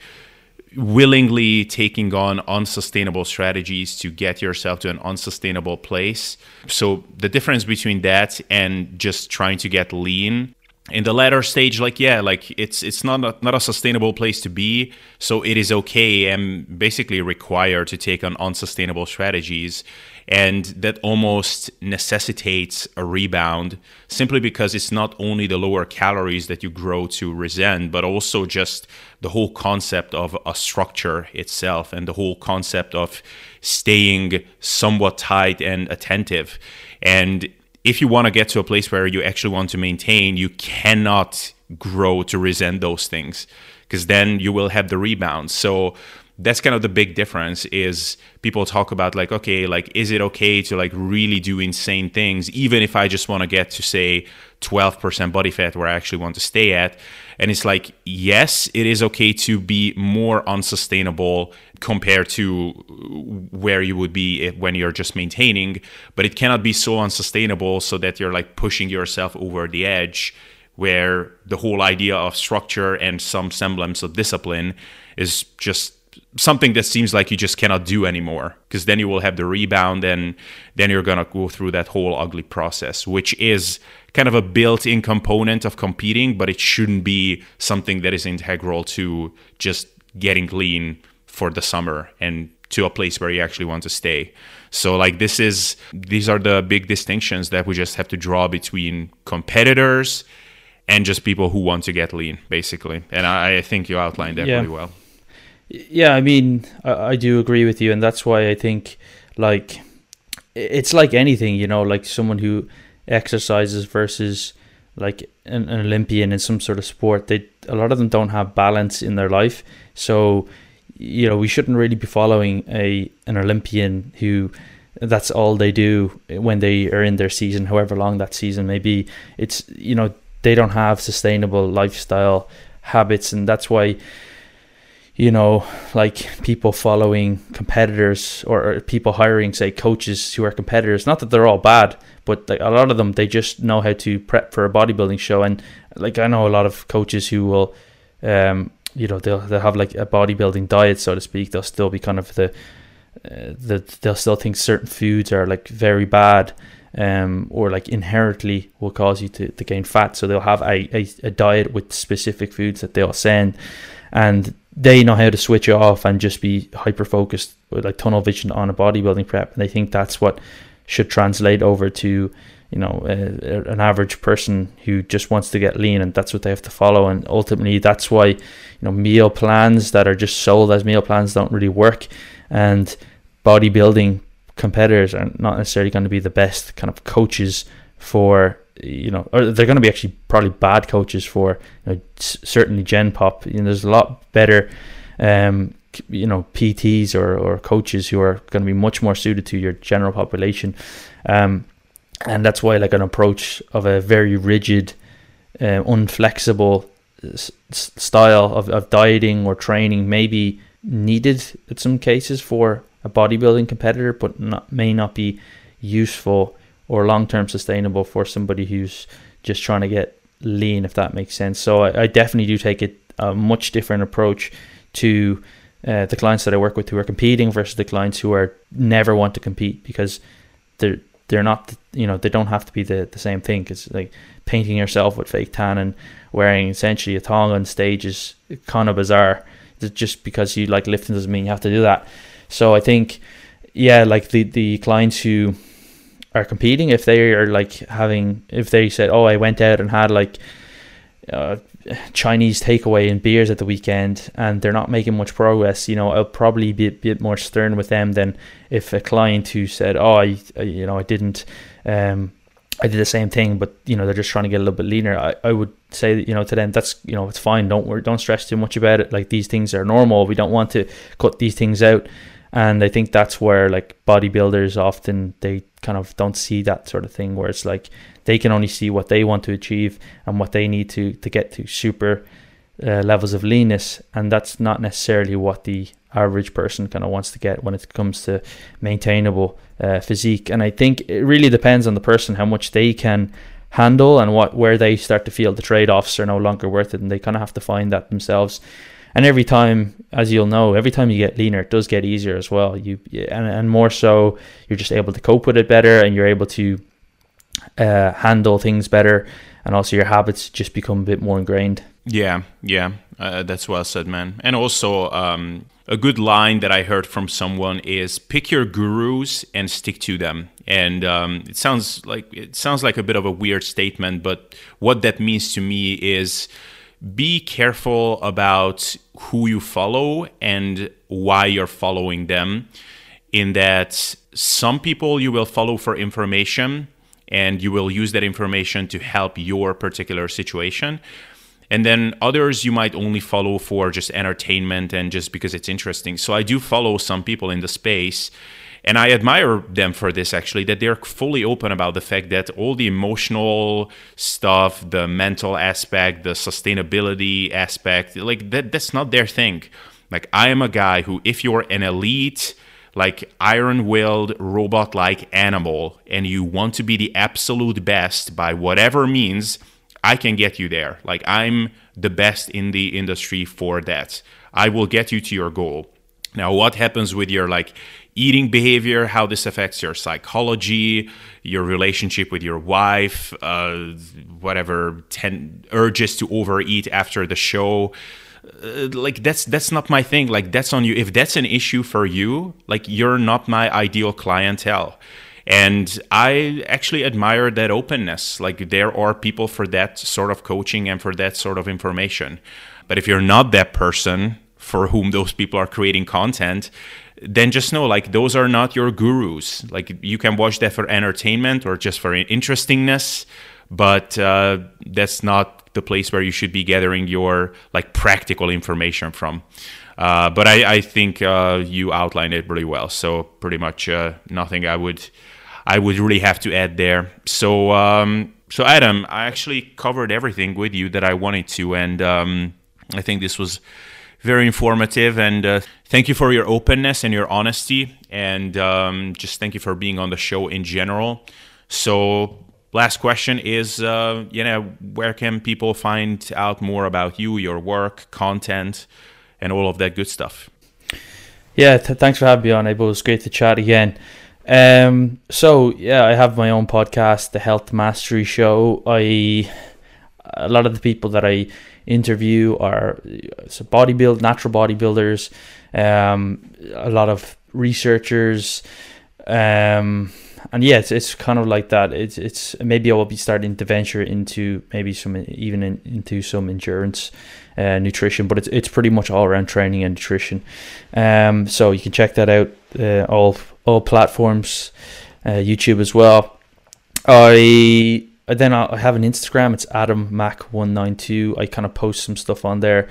willingly taking on unsustainable strategies to get yourself to an unsustainable place. So the difference between that and just trying to get lean in the latter stage like yeah like it's it's not a, not a sustainable place to be so it is okay and basically required to take on unsustainable strategies and that almost necessitates a rebound simply because it's not only the lower calories that you grow to resent but also just the whole concept of a structure itself and the whole concept of staying somewhat tight and attentive and if you want to get to a place where you actually want to maintain, you cannot grow to resent those things because then you will have the rebound. So that's kind of the big difference is people talk about like okay like is it okay to like really do insane things even if i just want to get to say 12% body fat where i actually want to stay at? And it's like yes it is okay to be more unsustainable compared to where you would be when you're just maintaining but it cannot be so unsustainable so that you're like pushing yourself over the edge where the whole idea of structure and some semblance of discipline is just something that seems like you just cannot do anymore because then you will have the rebound and then you're going to go through that whole ugly process which is kind of a built-in component of competing but it shouldn't be something that is integral to just getting lean for the summer and to a place where you actually want to stay. So like this is these are the big distinctions that we just have to draw between competitors and just people who want to get lean basically. And i, I think you outlined that yeah. really well yeah, I mean, I, I do agree with you, and that's why I think like it's like anything, you know, like someone who exercises versus like an, an, Olympian in some sort of sport. They a lot of them don't have balance in their life, so you know we shouldn't really be following a an Olympian who that's all they do when they are in their season, however long that season may be. It's you know they don't have sustainable lifestyle habits, and that's why you know, like people following competitors or, people hiring, say, coaches who are competitors. Not that they're all bad, but like a lot of them, they just know how to prep for a bodybuilding show. And like I know a lot of coaches who will, um, you know, they'll they'll have like a bodybuilding diet, so to speak. They'll still be kind of the, uh, the they'll still think certain foods are like very bad. Um, or like inherently will cause you to, to gain fat. So they'll have a, a, a diet with specific foods that they'll send. And they know how to switch it off and just be hyper focused with like tunnel vision on a bodybuilding prep. And they think that's what should translate over to you know uh, an average person who just wants to get lean and that's what they have to follow. And ultimately that's why you know meal plans that are just sold as meal plans don't really work. And bodybuilding competitors are not necessarily going to be the best kind of coaches for you know, or they're going to be actually probably bad coaches for you know, certainly Gen Pop. You know, there's a lot better, um, you know, PTs or, or coaches who are going to be much more suited to your general population. Um, and that's why like an approach of a very rigid, uh, unflexible s- style of, of dieting or training may be needed in some cases for a bodybuilding competitor, but not, may not be useful or long term sustainable for somebody who's just trying to get lean, if that makes sense. So I, I definitely do take it a much different approach to uh, the clients that I work with who are competing versus the clients who are never want to compete because they're they're not you know they don't have to be the, the same thing. Because like painting yourself with fake tan and wearing essentially a thong on stage is kind of bizarre. Just because you like lifting doesn't mean you have to do that. So i think yeah like the the clients who are competing if they are like having if they said oh i went out and had like uh, chinese takeaway and beers at the weekend and they're not making much progress you know i'll probably be a bit more stern with them than if a client who said oh i, you know i didn't um I did the same thing, but you know they're just trying to get a little bit leaner. I, I would say you know to them that's you know it's fine. Don't worry, don't stress too much about it. Like these things are normal. We don't want to cut these things out and I think that's where like bodybuilders often they kind of don't see that sort of thing where it's like they can only see what they want to achieve and what they need to to get to super uh, levels of leanness. And that's not necessarily what the average person kind of wants to get when it comes to maintainable uh, physique. And I think it really depends on the person how much they can handle and what where they start to feel the trade-offs are no longer worth it and they kind of have to find that themselves and every time, as you'll know, every time you get leaner, it does get easier as well. You and, and more so, you're just able to cope with it better, and you're able to uh, handle things better. and also your habits just become a bit more ingrained. Yeah, yeah, uh, that's well said, man. And also, um, a good line that I heard from someone is pick your gurus and stick to them. And um, it sounds like it sounds like a bit of a weird statement, but what that means to me is be careful about who you follow and why you're following them. In that, some people you will follow for information and you will use that information to help your particular situation. And then others you might only follow for just entertainment and just because it's interesting. So I do follow some people in the space and I admire them for this actually, that they're fully open about the fact that all the emotional stuff, the mental aspect, the sustainability aspect, like that that's not their thing. Like I am a guy who if you're an elite like iron-willed robot-like animal and you want to be the absolute best by whatever means, I can get you there. Like I'm the best in the industry for that. I will get you to your goal. Now, what happens with your like eating behavior, how this affects your psychology, your relationship with your wife, uh, whatever ten urges to overeat after the show. Uh, like that's that's not my thing. Like that's on you. If that's an issue for you, like you're not my ideal clientele. And I actually admire that openness. Like there are people for that sort of coaching and for that sort of information. But if you're not that person for whom those people are creating content, then just know like those are not your gurus. Like you can watch that for entertainment or just for interestingness, but uh, that's not the place where you should be gathering your like practical information from. Uh, but I, I think uh, you outlined it really well. So pretty much uh, nothing I would I would really have to add there. So um, so Adam, I actually covered everything with you that I wanted to, and um, I think this was very informative. And uh, thank you for your openness and your honesty. And um, just thank you for being on the show in general. So, last question is uh, you know, where can people find out more about you, your work, content, and all of that good stuff? Yeah, th- thanks for having me on. It was great to chat again. Um, so yeah, I have my own podcast, the Health Mastery Show. I a lot of the people that I interview are so bodybuild, natural bodybuilders, um, a lot of researchers, um, and yeah, it's, it's kind of like that. It's it's maybe I will be starting to venture into maybe some even in, into some endurance. Uh, nutrition, but it's it's pretty much all around training and nutrition. Um, so you can check that out. Uh, all all platforms, uh, YouTube as well. I then I have an Instagram. It's Adam Mac one nine two. I kind of post some stuff on there.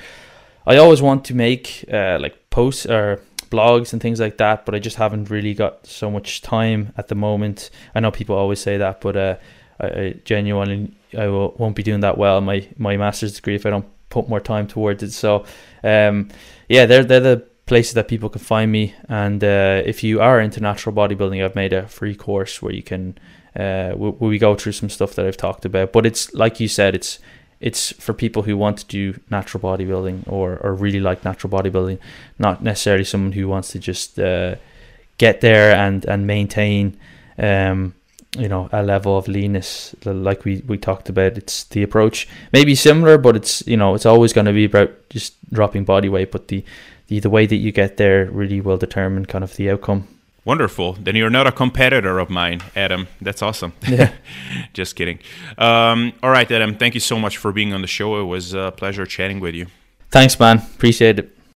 I always want to make uh, like posts or blogs and things like that, but I just haven't really got so much time at the moment. I know people always say that, but uh, I, I genuinely I will, won't be doing that well my my master's degree if I don't put more time towards it. So, um, yeah, they're they're the places that people can find me. And uh, if you are into natural bodybuilding, I've made a free course where you can uh, where we go through some stuff that I've talked about. But it's like you said, it's it's for people who want to do natural bodybuilding or, or really like natural bodybuilding, not necessarily someone who wants to just uh, get there and and maintain. Um, you know a level of leanness like we we talked about it's the approach maybe similar but it's you know it's always going to be about just dropping body weight but the, the the way that you get there really will determine kind of the outcome Wonderful. Then you're not a competitor of mine, Adam. That's awesome. Yeah. Just kidding. Um, all right, Adam. Thank you so much for being on the show. It was a pleasure chatting with you. Thanks, man. Appreciate it.